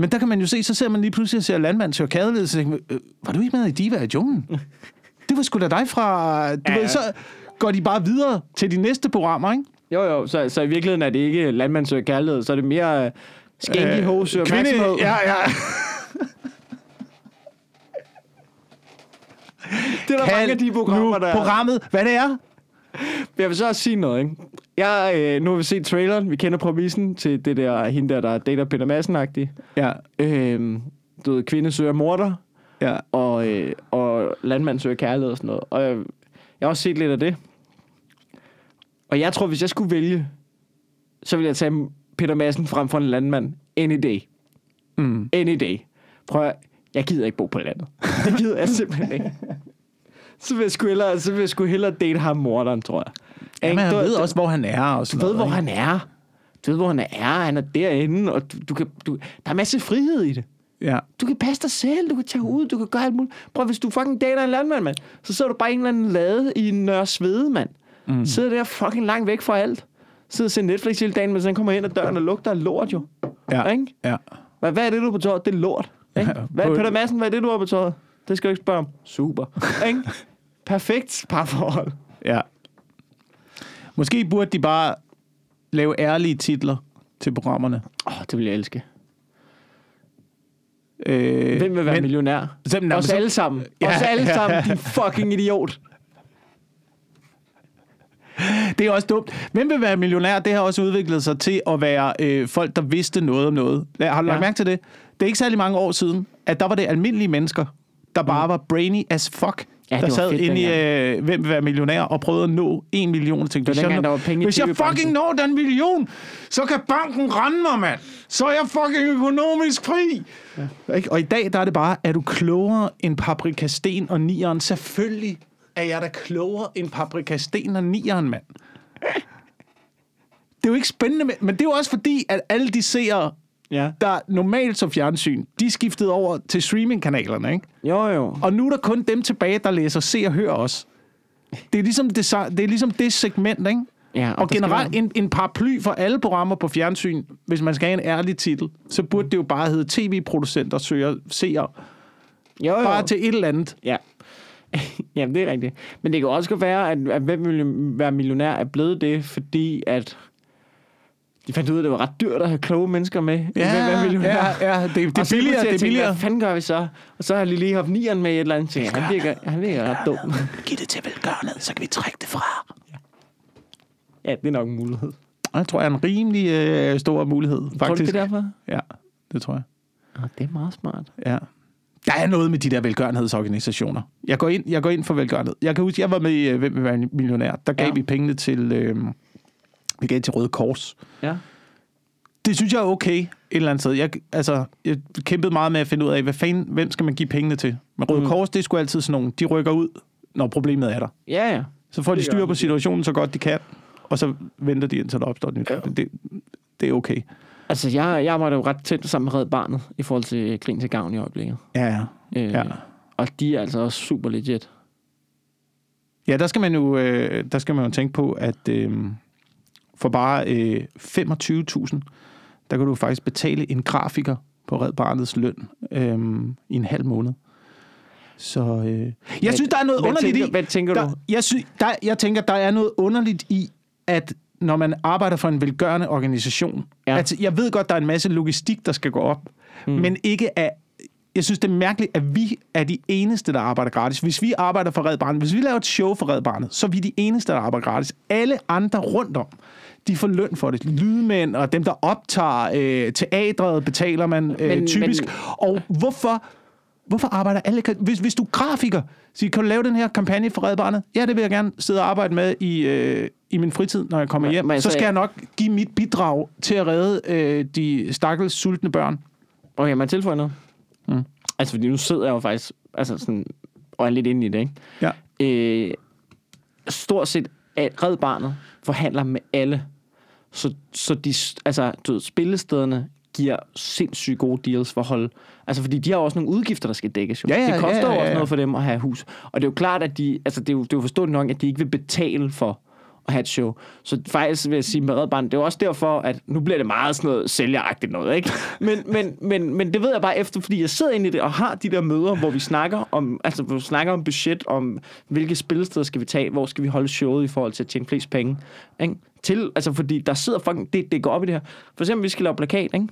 Men der kan man jo se, så ser man lige pludselig, ser landmand søger kærlighed, så tænker man, øh, var du ikke med i Diva i junglen? Det var sgu da dig fra... Du Ja, ved, så går de bare videre til de næste programmer, ikke? Jo, jo, så, så i virkeligheden er det ikke landmand søger kærlighed, så er det mere uh, skænke øh, hos søger kvinde, ja, ja. Det er der mange af de programmer, nu der er. programmet, hvad det er? Jeg vil så også sige noget, ikke? Jeg, øh, nu har vi set traileren, vi kender præmissen til det der, hende der, der dater Peter Madsen-agtig. Ja, Øh, du ved, kvinde søger morder, ja. og, øh, og landmand søger kærlighed og sådan noget. Og jeg, jeg har også set lidt af det. Og jeg tror, hvis jeg skulle vælge, så ville jeg tage Peter Madsen frem for en landmand any day. Mm. Any day. Prøv at, jeg gider ikke bo på landet. Det gider jeg simpelthen ikke. Så vil jeg sgu hellere, så vil jeg sgu hellere date ham morderen, tror jeg. Ja, men Ikke? han Du- ved også, hvor han er og sådan du ved, hvor noget, han er. Du ved, hvor han er. Han er derinde, og du, du kan, du, der er masser af frihed i det. ikke? Ja. Du kan passe dig selv, du kan tage ud, du kan gøre alt muligt. Prøv, hvis du fucking dater en landmand, mand, så sidder du bare i en eller anden lade i Nørre Svede, mand. Mm. Sidder der fucking langt væk fra alt. Sidder og ser Netflix hele dagen, men så kommer ind ad døren og lugter af lort jo. Ja. Ikke? Ja. Hvad, hvad er det, du har på tøjet? Det er lort. Ikke? Hvad, Peter Madsen, hvad er det, du har på tøjet? Det skal du ikke spørge om. Super. ikke? Perfekt parforhold. ja. Måske burde de bare lave ærlige titler til programmerne. Åh, oh, det vil jeg elske. Øh, Hvem vil være men- millionær? Nå, Os så- alle sammen. Ja, Os alle ja, sammen, din fucking idiot. Det er også dumt. Hvem vil være millionær? Det har også udviklet sig til at være øh, folk, der vidste noget om noget. Har du lagt Ja. mærke til det? Det er ikke særlig mange år siden, at der var det almindelige mennesker, der bare var brainy as fuck. Ja, der sad fedt inde i øh, Hvem vil være millionær og prøvede at nå en million. Var hvis jeg, dengang, var penge hvis jeg fucking når den million, så kan banken rende mig, mand. Så er jeg fucking økonomisk fri. Ja. Ikke? Og i dag, der er det bare, er du klogere end Paprika Sten og Nieren? Selvfølgelig er jeg da klogere end Paprika Sten og Nieren, mand. Det er jo ikke spændende, men- men det er jo også fordi, at alle de seere, Ja. der normalt så fjernsyn, de skiftede over til streamingkanalerne, ikke? Jo, jo. Og nu er der kun dem tilbage, der læser, ser og hører os. Det er ligesom det, det, er ligesom det segment, ikke? Ja, Og, og generelt være- en, en paraply for alle programmer på fjernsyn, hvis man skal have en ærlig titel, så burde det jo bare hedde tv-producenter søger seere. Jo, jo. Bare til et eller andet. Ja. Jamen, det er rigtigt. Men det kan også godt være, at, at hvem vil være millionær er blevet det, fordi at de fandt ud af, at det var ret dyrt at have kloge mennesker med. i Hvem er millionær. ja, ja, det, det er billigere, det er jeg, billigere. Hvad fanden gør vi så? Og så har jeg lige haft nieren med i et eller andet ting. Han virker, han virker ret dum. Giv det til velgørenhed, så kan vi trække det fra. ja, det er nok en mulighed. Det tror jeg er en rimelig øh, stor mulighed, faktisk. Tror du det er derfor? Ja, det tror jeg. Ah, det er meget smart. Ja. Der er noget med de der velgørenhedsorganisationer. Jeg går ind, jeg går ind for velgørenhed. Jeg kan huske, jeg var med i øh, Hvem vil være millionær. Der gav Ja. ja. vi pengene til, øh, vi gav til Røde Kors. Ja. Det synes jeg er okay et eller andet sted. Jeg, altså, jeg kæmpede meget med at finde ud af, hvad fanden, hvem skal man give pengene til? Men Røde Mm. Kors, det er sgu altid sådan nogen. De rykker ud, når problemet er der. Ja, ja. Så får de styr på situationen så godt de kan, og så venter de indtil der opstår nyt. Ja. Det, det er okay. Altså, jeg, jeg arbejder jo ret tæt sammen med Red Barnet i forhold til Kling til Gavn i øjeblikket. Ja, ja. Øh, Ja. Og de er altså også super legit. Ja, der skal man jo, øh, der skal man jo tænke på, at øh, for bare øh, 25.000, der kan du faktisk betale en grafiker på Red Barnets løn øh, i en halv måned. Så øh, jeg Hvad- synes, der er noget hvad underligt tænker, i. Hvad tænker der, du? Jeg, synes, der, jeg tænker, der er noget underligt i, at når man arbejder for en velgørende organisation, Ja. at jeg ved godt, der er en masse logistik, der skal gå op, mm. men ikke af jeg synes, det er mærkeligt, at vi er de eneste, der arbejder gratis. Hvis vi arbejder for Red Barnet, hvis vi laver et show for Red Barnet, så er vi de eneste, der arbejder gratis. Alle andre rundt om, de får løn for det. Lydmænd og dem, der optager øh, teatret, betaler man øh, Men- typisk. men- Og hvorfor, hvorfor arbejder alle... Hvis, hvis du er grafiker, så kan du lave den her kampagne for Red Barnet? Ja, det vil jeg gerne sidde og arbejde med i, øh, i min fritid, når jeg kommer hjem. men så skal jeg nok give mit bidrag til at redde øh, de stakkels sultne børn. Okay, man tilføjer noget. Mm. Altså, fordi nu sidder jeg jo faktisk altså sådan, og er lidt inde i det, ikke? Ja. Øh, stort set at Red Barnet forhandler med alle. Så, så de, altså, du ved, spillestederne giver sindssygt gode deals for at holde. Altså, fordi de har også nogle udgifter, der skal dækkes. Jo. Ja, ja, det koster ja, ja, ja, også noget for dem at have hus. Og det er jo klart, at de, altså, det er jo, det er jo forståeligt nok, at de ikke vil betale for at have et show. Så faktisk vil jeg sige med Red Barnet, det er også derfor, at nu bliver det meget sådan noget sælgeragtigt noget, ikke? Men, men, men, men det ved jeg bare efter, fordi jeg sidder inde i det og har de der møder, hvor vi snakker om, altså hvor vi snakker om budget, om hvilke spillesteder skal vi tage, hvor skal vi holde showet i forhold til at tjene flest penge, ikke? Til, altså fordi der sidder fucking, det, det går op i det her. For eksempel, vi skal lave plakat, ikke?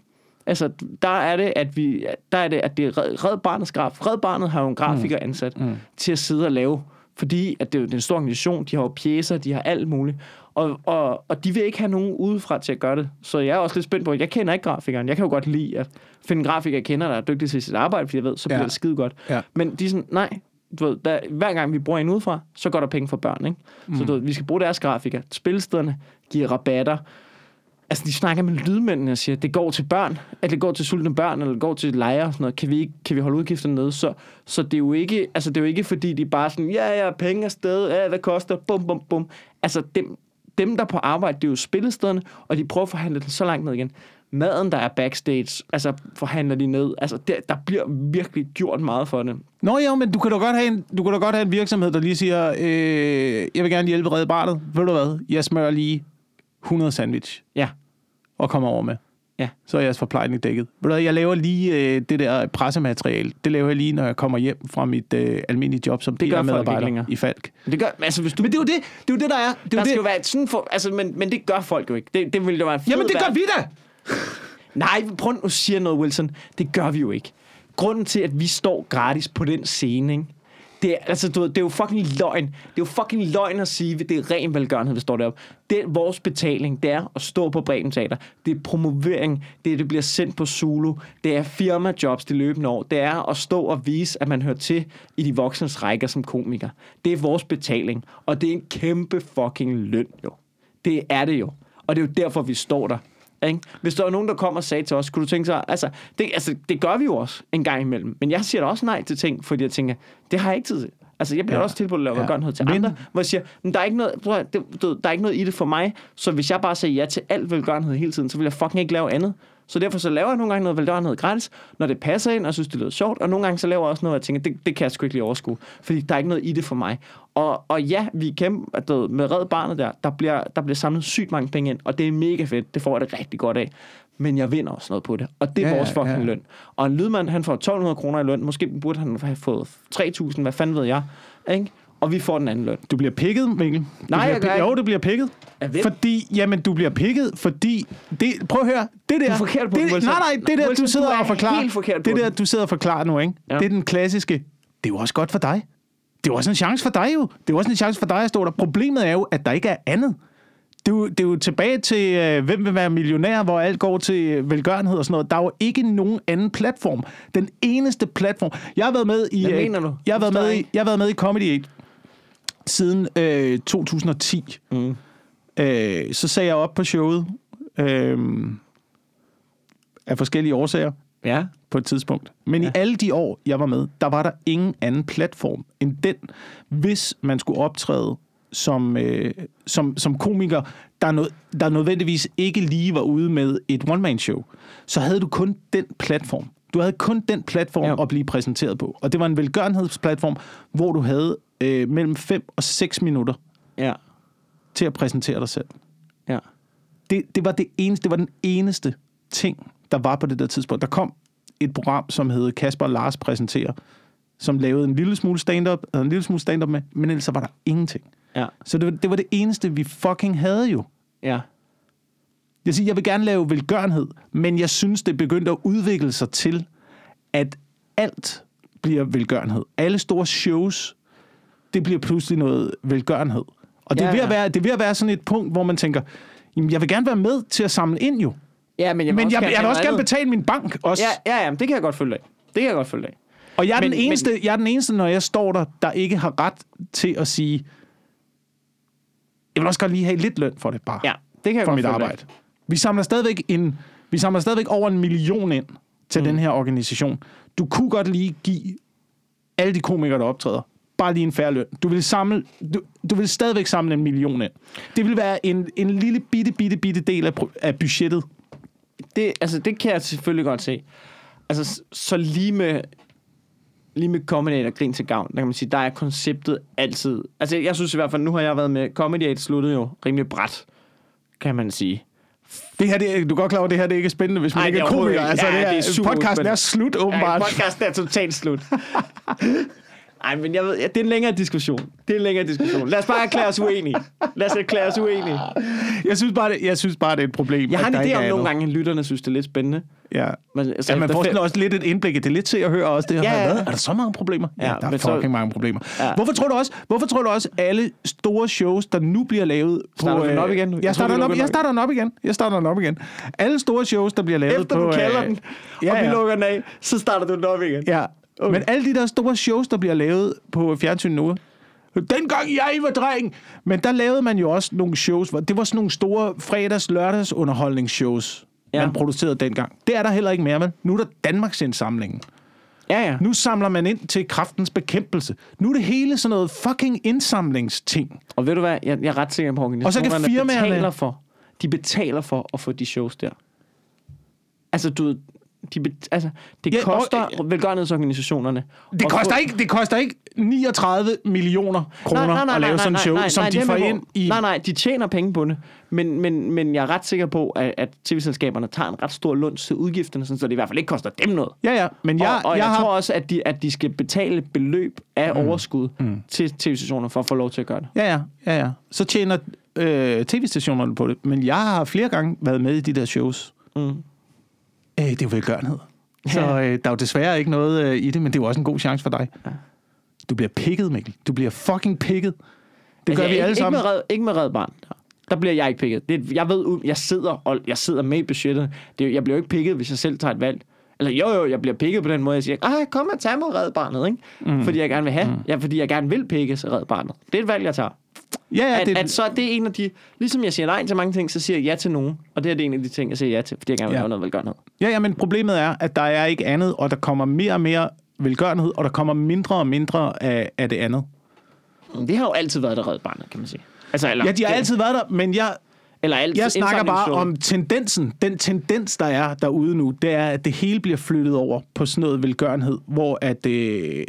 Altså, der er det, at vi, der er det, at det er Red, Barnets graf. Red Barnet har jo en grafiker ansat mm. til at sidde og lave, fordi at det er det er en stor organisation, de har jo pjæser, de har alt muligt. Og, og, og de vil ikke have nogen udefra til at gøre det. Så jeg er også lidt spændt på, jeg kender ikke grafikeren. Jeg kan jo godt lide at finde en grafiker, jeg kender, der er dygtig til sit arbejde, fordi jeg ved, så bliver Ja. det skide godt. Ja. Men de er sådan, nej, du ved, der, hver gang vi bruger en udefra, så går der penge for børn, ikke? Mm. Så du ved, vi skal bruge deres grafiker. Spilstederne giver rabatter. Altså, de snakker med lydmændene og siger, det går til børn, at det går til sultne børn, eller det går til lejre og sådan noget. Kan vi, ikke, kan vi holde udgifterne nede? Så, så det, er jo ikke, altså, det er jo ikke, fordi de bare sådan, ja, ja, penge er sted, ja, hvad koster, bum, bum, bum. Altså, dem, dem, der er på arbejde, det er jo spillestederne, og de prøver at forhandle den så langt ned igen. Maden, der er backstage, altså forhandler de ned. Altså, der, der bliver virkelig gjort meget for det. Nå jo, men du kan da godt have en, du kan da godt have en virksomhed, der lige siger, øh, jeg vil gerne hjælpe redde barnet. Ved du hvad? Jeg smører lige 100 sandwich Ja, og kommer over med. ja. Så er jeres forplejning dækket. Ved du jeg laver lige øh, det der pressemateriale. Det laver jeg lige, når jeg kommer hjem fra mit øh, almindelige job som Det gør længere. i Falk. Det gør, altså hvis du... Men det er jo det, det, er jo det der er. Det er der jo skal det. jo være sådan for... Altså, men, men det gør folk jo ikke. Det, det ville jo være Jamen det gør vi da! Nej, prøv nu at sige noget, Wilson. Det gør vi jo ikke. Grunden til, at vi står gratis på den scene, ikke? Det er, altså, du ved, det er jo fucking løgn. Det er jo fucking løgn at sige, at det er ren velgørenhed, vi står deroppe. Det er vores betaling, det er at stå på Bremen Teater. Det er promovering, det er, det bliver sendt på Zulu. Det er firmajobs de løbende år. Det er at stå og vise, at man hører til i de voksnes rækker som komiker. Det er vores betaling, og det er en kæmpe fucking løn, jo. Det er det jo. Og det er jo derfor, vi står der. Ikke? Hvis der var nogen, der kom og sagde til os, kunne du tænke sig, altså det, altså, det gør vi jo også en gang imellem. Men jeg siger da også nej til ting, fordi jeg tænker, det har jeg ikke tid til. Altså, jeg bliver Ja. også tilbudt at lave Ja. noget til Men- andre, hvor jeg siger, men der er, ikke noget, prøv, det, der er ikke noget i det for mig, så hvis jeg bare siger ja til alt velgørenhed hele tiden, så vil jeg fucking ikke lave andet. Så derfor så laver jeg nogle gange noget velgørenhed gratis, når det passer ind, og synes, det lyder sjovt, og nogle gange så laver jeg også noget, jeg tænker, det, det kan jeg sgu ikke lige overskue, fordi der er ikke noget i det for mig. Og, og ja, vi er kæmpe, du med Red Barnet der, der bliver, der bliver samlet sygt mange penge ind, og det er mega fedt, det får jeg det rigtig godt af. Men jeg vinder også noget på det, og det er Ja, vores fucking ja. løn. Og en lydmand, han får 1200 kroner i løn, måske burde han have fået 3000, hvad fanden ved jeg, ikke? Og vi får den anden løn. Du bliver pikket, Mikkel. Du Nej, jeg gør ikke. Jo, du bliver pikket. Fordi, jamen, du bliver pikket, fordi... Det, prøv at høre, det der... Du er forkert på det, den. Nej, nej, det der, du sidder du og forklarer... helt forkert på det der, du sidder og forklarer nu, ikke? Ja. Det er den klassiske... Det er jo også godt for dig. Det er jo også en chance for dig, jo. Det er jo også en chance for dig at stå der. Problemet er jo, at der ikke er andet. Det er, jo, det er jo tilbage til, øh, hvem vil være millionær, hvor alt går til øh, velgørenhed og sådan noget. Der er jo ikke nogen anden platform. Den eneste platform. Jeg har været med i... Hvad øh, mener du? Jeg har, været med i, jeg har været med i Comedy 8 siden øh, 2010. Mm. Øh, så sagde jeg op på showet øh, af forskellige årsager Ja. på et tidspunkt. Men ja. i alle de år, jeg var med, der var der ingen anden platform end den, hvis man skulle optræde som, øh, som, som komiker, der, nød, der nødvendigvis ikke lige var ude med et one-man-show. Så havde du kun den platform. Du havde kun den platform. Ja. at blive præsenteret på. Og det var en velgørenhedsplatform, hvor du havde øh, mellem 5 og 6 minutter Ja. til at præsentere dig selv. Ja. det, det, var det, eneste, det var den eneste ting, der var på det der tidspunkt. Der kom et program, som hed Kasper Lars præsenterer, som lavede en lille smule stand-up, havde en lille smule stand-up med, men ellers så var der ingenting. Ja. Så det var, det var det eneste, vi fucking havde jo. Ja. Jeg siger, jeg vil gerne lave velgørenhed, men jeg synes, det begyndte at udvikle sig til, at alt bliver velgørenhed. Alle store shows, det bliver pludselig noget velgørenhed. Og det, er Ja, ved ja. at være, det er ved at være sådan et punkt, hvor man tænker, jamen, jeg vil gerne være med til at samle ind jo. Ja, men jeg Men jeg, jeg vil også gerne betale min bank også. Ja, ja, ja, men det kan jeg godt følge af. Det kan jeg godt følge af. og jeg er, men- den eneste, jeg er den eneste, når jeg står der, der ikke har ret til at sige, jeg vil også godt lige have lidt løn for det bare. Ja, det kan jeg for godt mit følge af. arbejde. Vi samler stadigvæk en, vi samler stadigvæk over en million ind til mm. den her organisation. Du kunne godt lige give alle de komikere, der optræder, bare lige en færre løn. Du vil, samle, du, du vil stadigvæk samle en million ind. Det vil være en, en lille bitte, bitte, bitte del af, af budgettet. Det, altså, det kan jeg selvfølgelig godt se. Altså, så lige med, lige med Comedy og Grin til Gavn, der kan man sige, der er konceptet altid... Altså, jeg synes i hvert fald, nu har jeg været med... Comedy Aid sluttede jo rimelig bræt, kan man sige. Det her, det, er- du er godt klar over, at det her det ikke er spændende, hvis man Ej, ikke er er komiker. Altså, Ja, det er, det er podcasten er slut, åbenbart. Ja, podcasten er totalt slut. Ej, men jeg ved, ja, det er en længere diskussion. Det er en længere diskussion. Lad os bare erklære os uenige. Lad os erklære os uenige. Jeg synes bare, det, jeg synes bare, det er et problem. Jeg har en idé om nogle gange, at lytterne synes, det er lidt spændende. Ja. Men, altså, Ja, man efter får sådan også lidt et indblik. Det er lidt til at høre også. Det her. Ja, ja. Hvad? Er der så mange problemer? Ja, Ja, der er men så- fucking mange problemer. Ja. Hvorfor tror du også, hvorfor tror du også alle store shows, der nu bliver lavet på... Starter den øh, op igen? Jeg Jeg starter, den op, jeg starter den op igen. Jeg starter den op igen. Alle store shows, der bliver lavet Efter på... du kalder øh, den, ja, og vi ja. lukker den af, så starter du den op igen. Ja. Okay. Men alle de der store shows, der bliver lavet på fjernsyn nu, dengang jeg var dreng, men der lavede man jo også nogle shows, hvor det var sådan nogle store fredags-lørdags underholdningsshows, ja. Man producerede dengang. Det er der heller ikke mere, vel? Nu er der Danmarks indsamlingen. Ja, ja. Nu samler man ind til kraftens bekæmpelse. Nu er det hele sådan noget fucking indsamlingsting. Og ved du hvad, jeg, jeg er ret sikker på, at Og så kan firmaerne- betaler for, de betaler for at få de shows der. Altså, du de, altså, det Ja, og- koster velgørenhedsorganisationerne. Det at koster, ikke, det koster ikke 39 millioner kroner at lave sådan en show, som det de får ind i... Nej, nej, de tjener penge på det. Men, men, men jeg er ret sikker på, at, at tv-selskaberne tager en ret stor lunds til udgifterne, sådan, så det i hvert fald ikke koster dem noget. Ja, ja, men jeg, og og jeg, jeg, har... tror også, at de, at de skal betale beløb af mm. overskud mm. til tv-stationer for at få lov til at gøre det. Ja, ja, ja, ja. Så tjener øh, tv-stationerne på det. Men jeg har flere gange været med i de der shows. Mm. Øh, det er jo velgørenhed. Så øh, der er jo desværre ikke noget øh, i det, men det er jo også en god chance for dig. Ja. Du bliver pikket, Mikkel. Du bliver fucking pikket. Det Altså, gør vi ikke, alle ikke sammen. Med red, ikke med red barn. Der bliver jeg ikke pikket. Det, jeg ved, ud- jeg sidder, og jeg sidder med i budgettet. Det, jeg bliver jo ikke pikket, hvis jeg selv tager et valg. Eller jo, jo, jeg bliver pikket på den måde, jeg siger, Ej, kom og tag mig red barnet, ikke? Mm. Fordi jeg gerne vil have. Mm. Ja, fordi jeg gerne vil pikkes af red barnet. Det er et valg, jeg tager. Ja, ja, at, det, at så er det en af de... Ligesom jeg siger nej til mange ting, så siger jeg ja til nogen. Og det er det en af de ting, jeg siger ja til, fordi jeg gerne vil Ja. lave noget velgørenhed. ja, ja, men problemet er, at der er ikke andet, og der kommer mere og mere velgørenhed, og der kommer mindre og mindre af, af det andet. Det har jo altid været der red barnet, kan man sige. Altså, eller, Ja, de har det- altid været der, men jeg, Eller altid Jeg snakker bare om tendensen. Den tendens, der er derude nu, det er, at det hele bliver flyttet over på sådan noget velgørenhed, hvor at øh,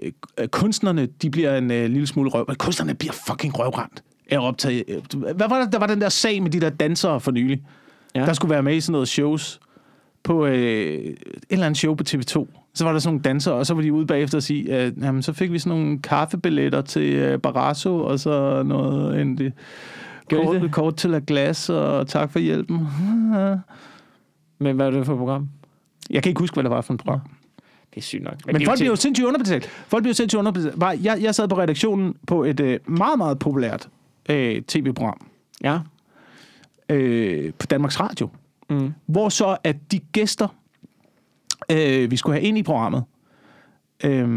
kunstnerne, de bliver en øh, lille smule røv. Kunstnerne bliver fucking røvrendt. Er optaget. Hvad var det? Der var den der sag med de der dansere for nylig. Ja. Der skulle være med i sådan noget shows på øh, et eller andet show på TV2. Så var der sådan nogle dansere, og så var de ude bagefter og sige, at jamen, så fik vi sådan nogle kaffebilletter til øh, Barrasso, og så noget en, de kort, det? kort til at glas, og tak for hjælpen. Men hvad er det for et program? Jeg kan ikke huske, hvad det var for et program. Det er sygt nok. Men er folk bliver jo sindssygt underbetalt. Folk bliver jo sindssygt underbetalt. Bare, jeg, jeg sad på redaktionen på et øh, meget, meget populært øh, tv-program Ja. øh, på Danmarks Radio, Mm. hvor så at de gæster, øh, vi skulle have ind i programmet, øh,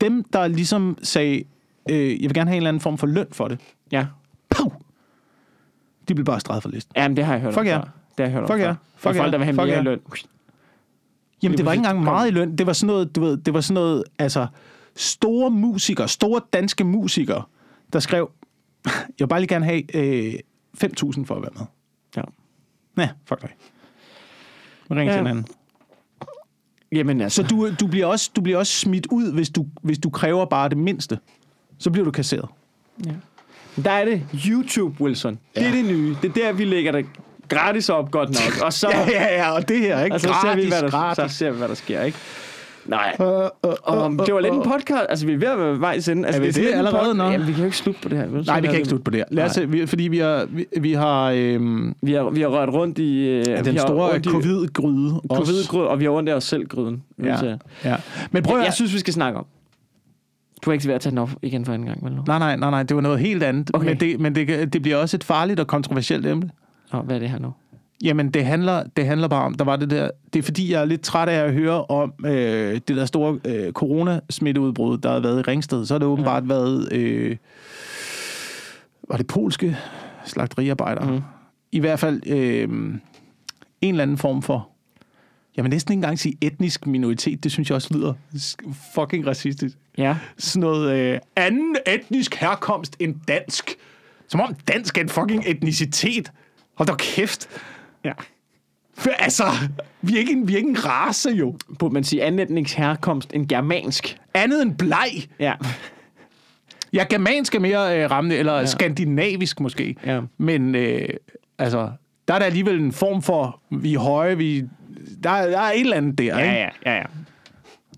dem, der ligesom sagde, øh, jeg vil gerne have en eller anden form for løn for det, Ja. Puh! de blev bare streget fra listen. Jamen, det har jeg hørt Fuck om ja. før. Det har jeg hørt om Fuck ja. før. Fuck ja. folk, der vil have Fuck mere ja. løn. Jamen, det var ikke engang meget i løn. Det var sådan noget, du ved, det var sådan noget, altså, store musikere, store danske musikere, der skrev, jeg vil bare lige gerne have øh, 5.000 for at være med. Ja. Nej, fuck dig. Vi ringer Ja. til hinanden. Jamen altså. Så du, du, bliver også, du bliver også smidt ud, hvis du, hvis du kræver bare det mindste. Så bliver du kasseret. Der er det YouTube, Wilson. Det er Ja. det nye. Det er der, vi lægger det gratis op godt nok. Og så, Ja, ja, ja, og det her, ikke? og så, ser, vi, hvad der, gratis. så ser vi, hvad der sker, ikke? Nej. Uh, uh, Og det var lidt en podcast. Altså, vi er ved at være vej sende. Altså, Er vi det en allerede nå? Jamen, vi kan jo ikke slutte på det her. Nej, vi kan ikke det. slutte på det her. Lad os, se, vi, fordi vi har, vi, vi har øhm, Vi har, vi har rørt rundt i... Øh, den store covid-gryde. også. Covid-grød, og vi har rundt i os selv gryden. Ja, ja. Men prøv Jeg, at... jeg synes, vi skal snakke om. Du er ikke ved at tage den op igen for en gang, vel nu? Nej, nej, nej, nej, det var noget helt andet. Okay. Men, det, men det, det bliver også et farligt og kontroversielt emne. Nå, hvad er det her nu? Jamen, det handler, det handler bare om, der var det der... Det er fordi, jeg er lidt træt af at høre om øh, det der store øh, coronasmitteudbrud, der har været i Ringsted. Så har det åbenbart ja. været... Øh, var det polske slagteriarbejdere? Mm. I hvert fald øh, en eller anden form for... Jeg vil næsten ikke engang sige etnisk minoritet. Det synes jeg også lyder fucking racistisk. Ja. sådan noget øh, anden etnisk herkomst end dansk. Som om dansk er en fucking etnicitet. Hold da kæft. ja. For, altså, vi er, ikke en, vi er ikke en race jo. Burde man sige anden etnisk herkomst end germansk? Andet end bleg. Ja. Ja, germansk er mere øh, rammende, eller ja. skandinavisk måske. Ja. Men øh, altså, der er der alligevel en form for, vi er høje, vi... Der, er- der er et eller andet der, Ja, ikke? ja, ja, ja.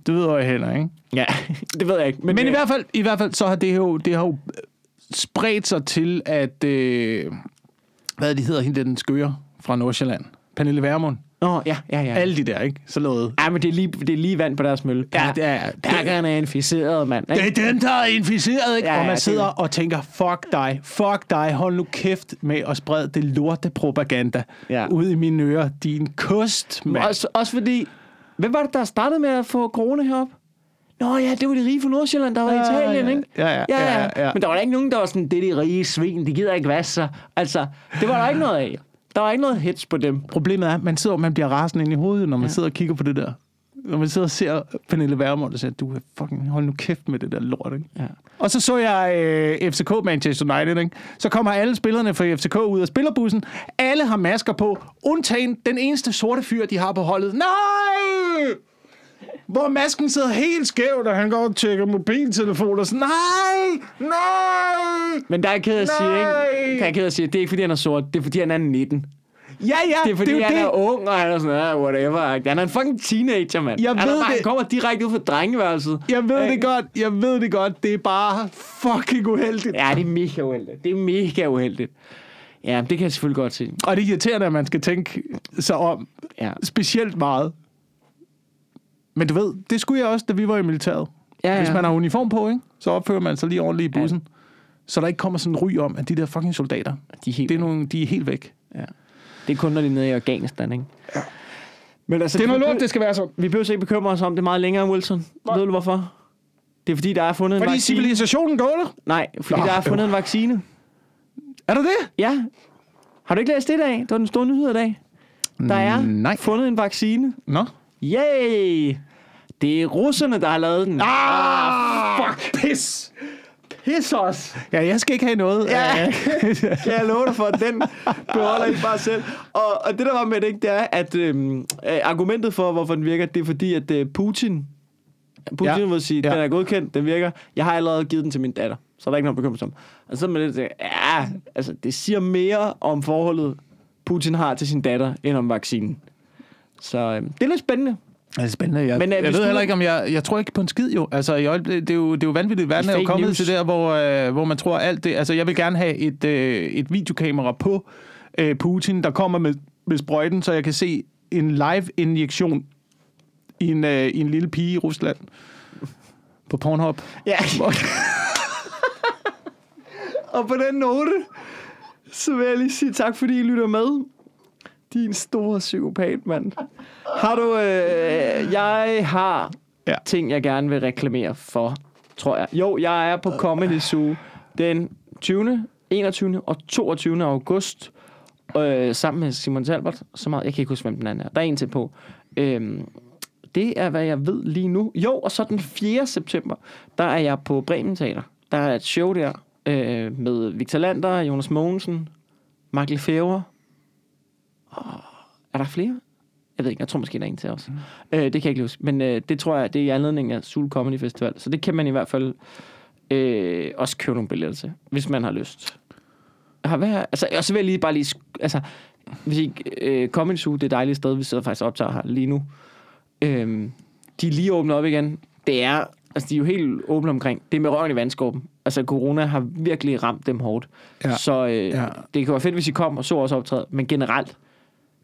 Det ved jeg heller, ikke? Ja, det ved jeg ikke. Men, Men i øh, hvert fald, i hvert fald så har det jo, det har jo spredt sig til, at... Øh, hvad de hedder, hende den skøre fra Nordsjælland. Pernille Vermund. Nå, ja, ja, ja. Alle de der, ikke? Så noget. Ja, men det er lige, det er lige vand på deres mølle. Ja, det er... Perkerne er inficeret, mand. Det ikke? er den, der er inficeret, ikke? Ja, Ja, og ja, man det- sidder og tænker, fuck dig, fuck dig, hold nu kæft med at sprede det lorte propaganda Ja. ud i mine ører. Din kost, mand. Også, også fordi, hvem var det, der startede med at få corona herop? Nå ja, det var de rige fra Nordsjælland, der var i Ja, Italien, ja. ikke? Ja, ja, ja, ja, ja. Men der var da ikke nogen, der var sådan, det er de rige svin, de gider ikke vaske sig. Altså, det var der ikke noget af. Der var ikke noget hits på dem. Problemet er, at man sidder, man bliver rasende ind i hovedet, når man ja. sidder og kigger på det der. når man sidder og ser Pernille Vermund og siger, du er fucking, hold nu kæft med det der lort, ikke? Ja. Og så så jeg øh, FCK Manchester United, ikke? Så kommer alle spillerne fra FCK ud af spillerbussen. Alle har masker på, undtagen den eneste sorte fyr, de har på holdet. Nej! Hvor masken sidder helt skævt, og han går og tjekker mobiltelefon og sådan, nej, nej, Men der er jeg ked af at sige, ikke? Der er jeg ked af at sige, det er ikke fordi, han er sort. Det er fordi, han er 19. Ja, ja, Det er fordi, det er han jo er det. ung, og han er sådan, ah, whatever. Han er en fucking teenager, mand. Jeg han, er ved bare, han det. kommer direkte ud fra drengeværelset. Jeg ved det godt, jeg ved det godt. Det er bare fucking uheldigt. Ja, det er mega uheldigt. Det er mega uheldigt. Ja, det kan jeg selvfølgelig godt se. Og det er irriterende, at man skal tænke sig om Ja. specielt meget. Men du ved, det skulle jeg også, da vi var i militæret. Ja, Hvis ja. man har uniform på, ikke, så opfører man sig lige ordentligt i bussen. Så der ikke kommer sådan en ry om, at de der fucking soldater, De er, helt, det er nogle, de er helt væk. ja. det er kun, når de er nede i Afghanistan, ikke? Ja. Men altså, Det er noget lort, det skal være sådan. Vi behøver ikke bekymre os om det meget længere, Wilson. Nej. Ved du hvorfor? Det er fordi, der er fundet en Fordi vaccine. civilisationen går der. Nej, fordi Nå, der er fundet øv. en vaccine. Er der det? Ja. Har du ikke læst det i dag? Det var den store nyhed i dag. Der er Nej. fundet en vaccine. Nå. Yay! Det er russerne, der har lavet den. Ah, fuck. Pis. Piss os! Ja, jeg skal ikke have noget. Ja. Kan jeg love dig for, at den beholder I bare selv. Og, og det, der var med det, ikke, det er, at øhm, øh, argumentet for, hvorfor den virker, det er fordi, at øh, Putin, Putin Ja. vil sige, Ja. den er godkendt, den virker. Jeg har allerede givet den til min datter, så er der ikke noget bekymret om. Og så lidt, øh, ja, altså, det siger mere om forholdet, Putin har til sin datter, end om vaccinen. Så øh, det er lidt spændende. Det er spændende. Jeg, Men, øh, jeg ved du- heller ikke, om jeg... Jeg tror ikke på en skid, jo. Altså, i øjeblik, det, er jo, det er jo vanvittigt. Verden er jo kommet news. til der, hvor, øh, hvor man tror alt det... Altså, jeg vil gerne have et, øh, et videokamera på øh, Putin, der kommer med, med sprøjten, så jeg kan se en live-injektion i en, øh, i en lille pige i Rusland. På Pornhub. Ja. og på den note, så vil jeg lige sige tak, fordi I lytter med. Din store psykopat, mand. Har du... Øh, jeg har Ja. ting, jeg gerne vil reklamere for, tror jeg. Jo, jeg er på Comedy Zoo den 20., 21. og 22. august øh, sammen med Simon Talbot. Så meget, jeg kan ikke huske, hvem den anden er. Der er en til på. Øhm, det er, hvad jeg ved lige nu. Jo, og så den 4. september, der er jeg på Bremen Teater. Der er et show der øh, med Victor Lander, Jonas Mogensen, Mark Lefebvre. Og er der flere? Jeg ved ikke, jeg tror måske, der er en til også. Mm. Øh, det kan jeg ikke huske. Men øh, det tror jeg, det er i anledning af Sul Comedy Festival. Så det kan man i hvert fald øh, også købe nogle billetter til, hvis man har lyst. Har hvad, altså, og så vil jeg lige bare lige... Altså, hvis I, øh, Comedy Zoo, det er et dejligt sted, vi sidder faktisk og optager her lige nu. Øhm, de er lige åbnet op igen. Det er, altså de er jo helt åbne omkring. Det er med røven i vandskorben. Altså corona har virkelig ramt dem hårdt. Ja. Så øh, Ja. det kan være fedt, hvis I kom og så også optræde. Men generelt,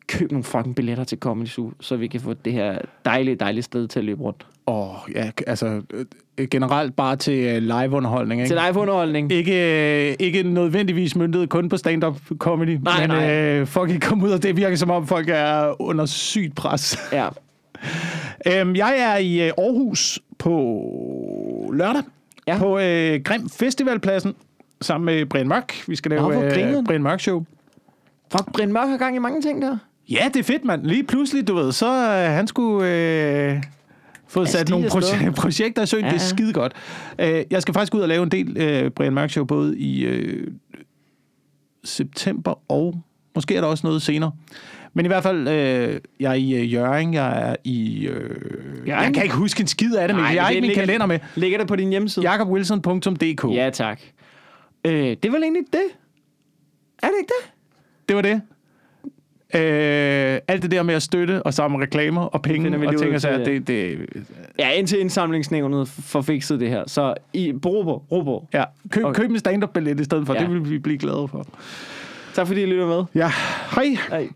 køb nogle fucking billetter til Comedy Zoo, så vi kan få det her dejlige, dejlige sted til at løbe rundt. Og ja, altså øh, generelt bare til øh, live-underholdning, ikke? Til live-underholdning. Ikke, øh, ikke nødvendigvis myndet kun på stand-up comedy, Nej, men nej. Øh, kan komme ud, og det virker som om, folk er under sygt pres. Ja. øhm, jeg er i Aarhus på lørdag, Ja. på øh, Grim Festivalpladsen, sammen med Brian Mørk. Vi skal Nå, lave hvor øh. Brian Mørk Show. Fuck, Brind Mørk har gang i mange ting der. Ja, det er fedt, mand. Lige pludselig, du ved, så øh, han skulle øh, få Ja, sat nogle proje- projekter i søen. Ja, Det er skide godt. Øh, jeg skal faktisk ud og lave en del øh, Brian Mørk Show, både i øh, september og måske er der også noget senere. Men i hvert fald, øh, jeg er i øh, Jørgen, jeg er i... Øh, jeg kan ikke huske en skid af det, men Nej, jeg har ikke min ligger- kalender med. Ligger det på din hjemmeside? jakobwilson.dk Ja, tak. Øh, det vel egentlig det? Er det ikke det? Det var det. Øh, alt det der med at støtte og samle reklamer og penge vi og ting og sager, det, det, Ja, indtil indsamlingsnævnet får fikset det her. Så i Brobo, Brobo. Ja, køb, Okay. køb en stand-up-billet i stedet for. Ja. Det vil vi blive glade for. Tak fordi I lytter med. Ja, hej. Hej.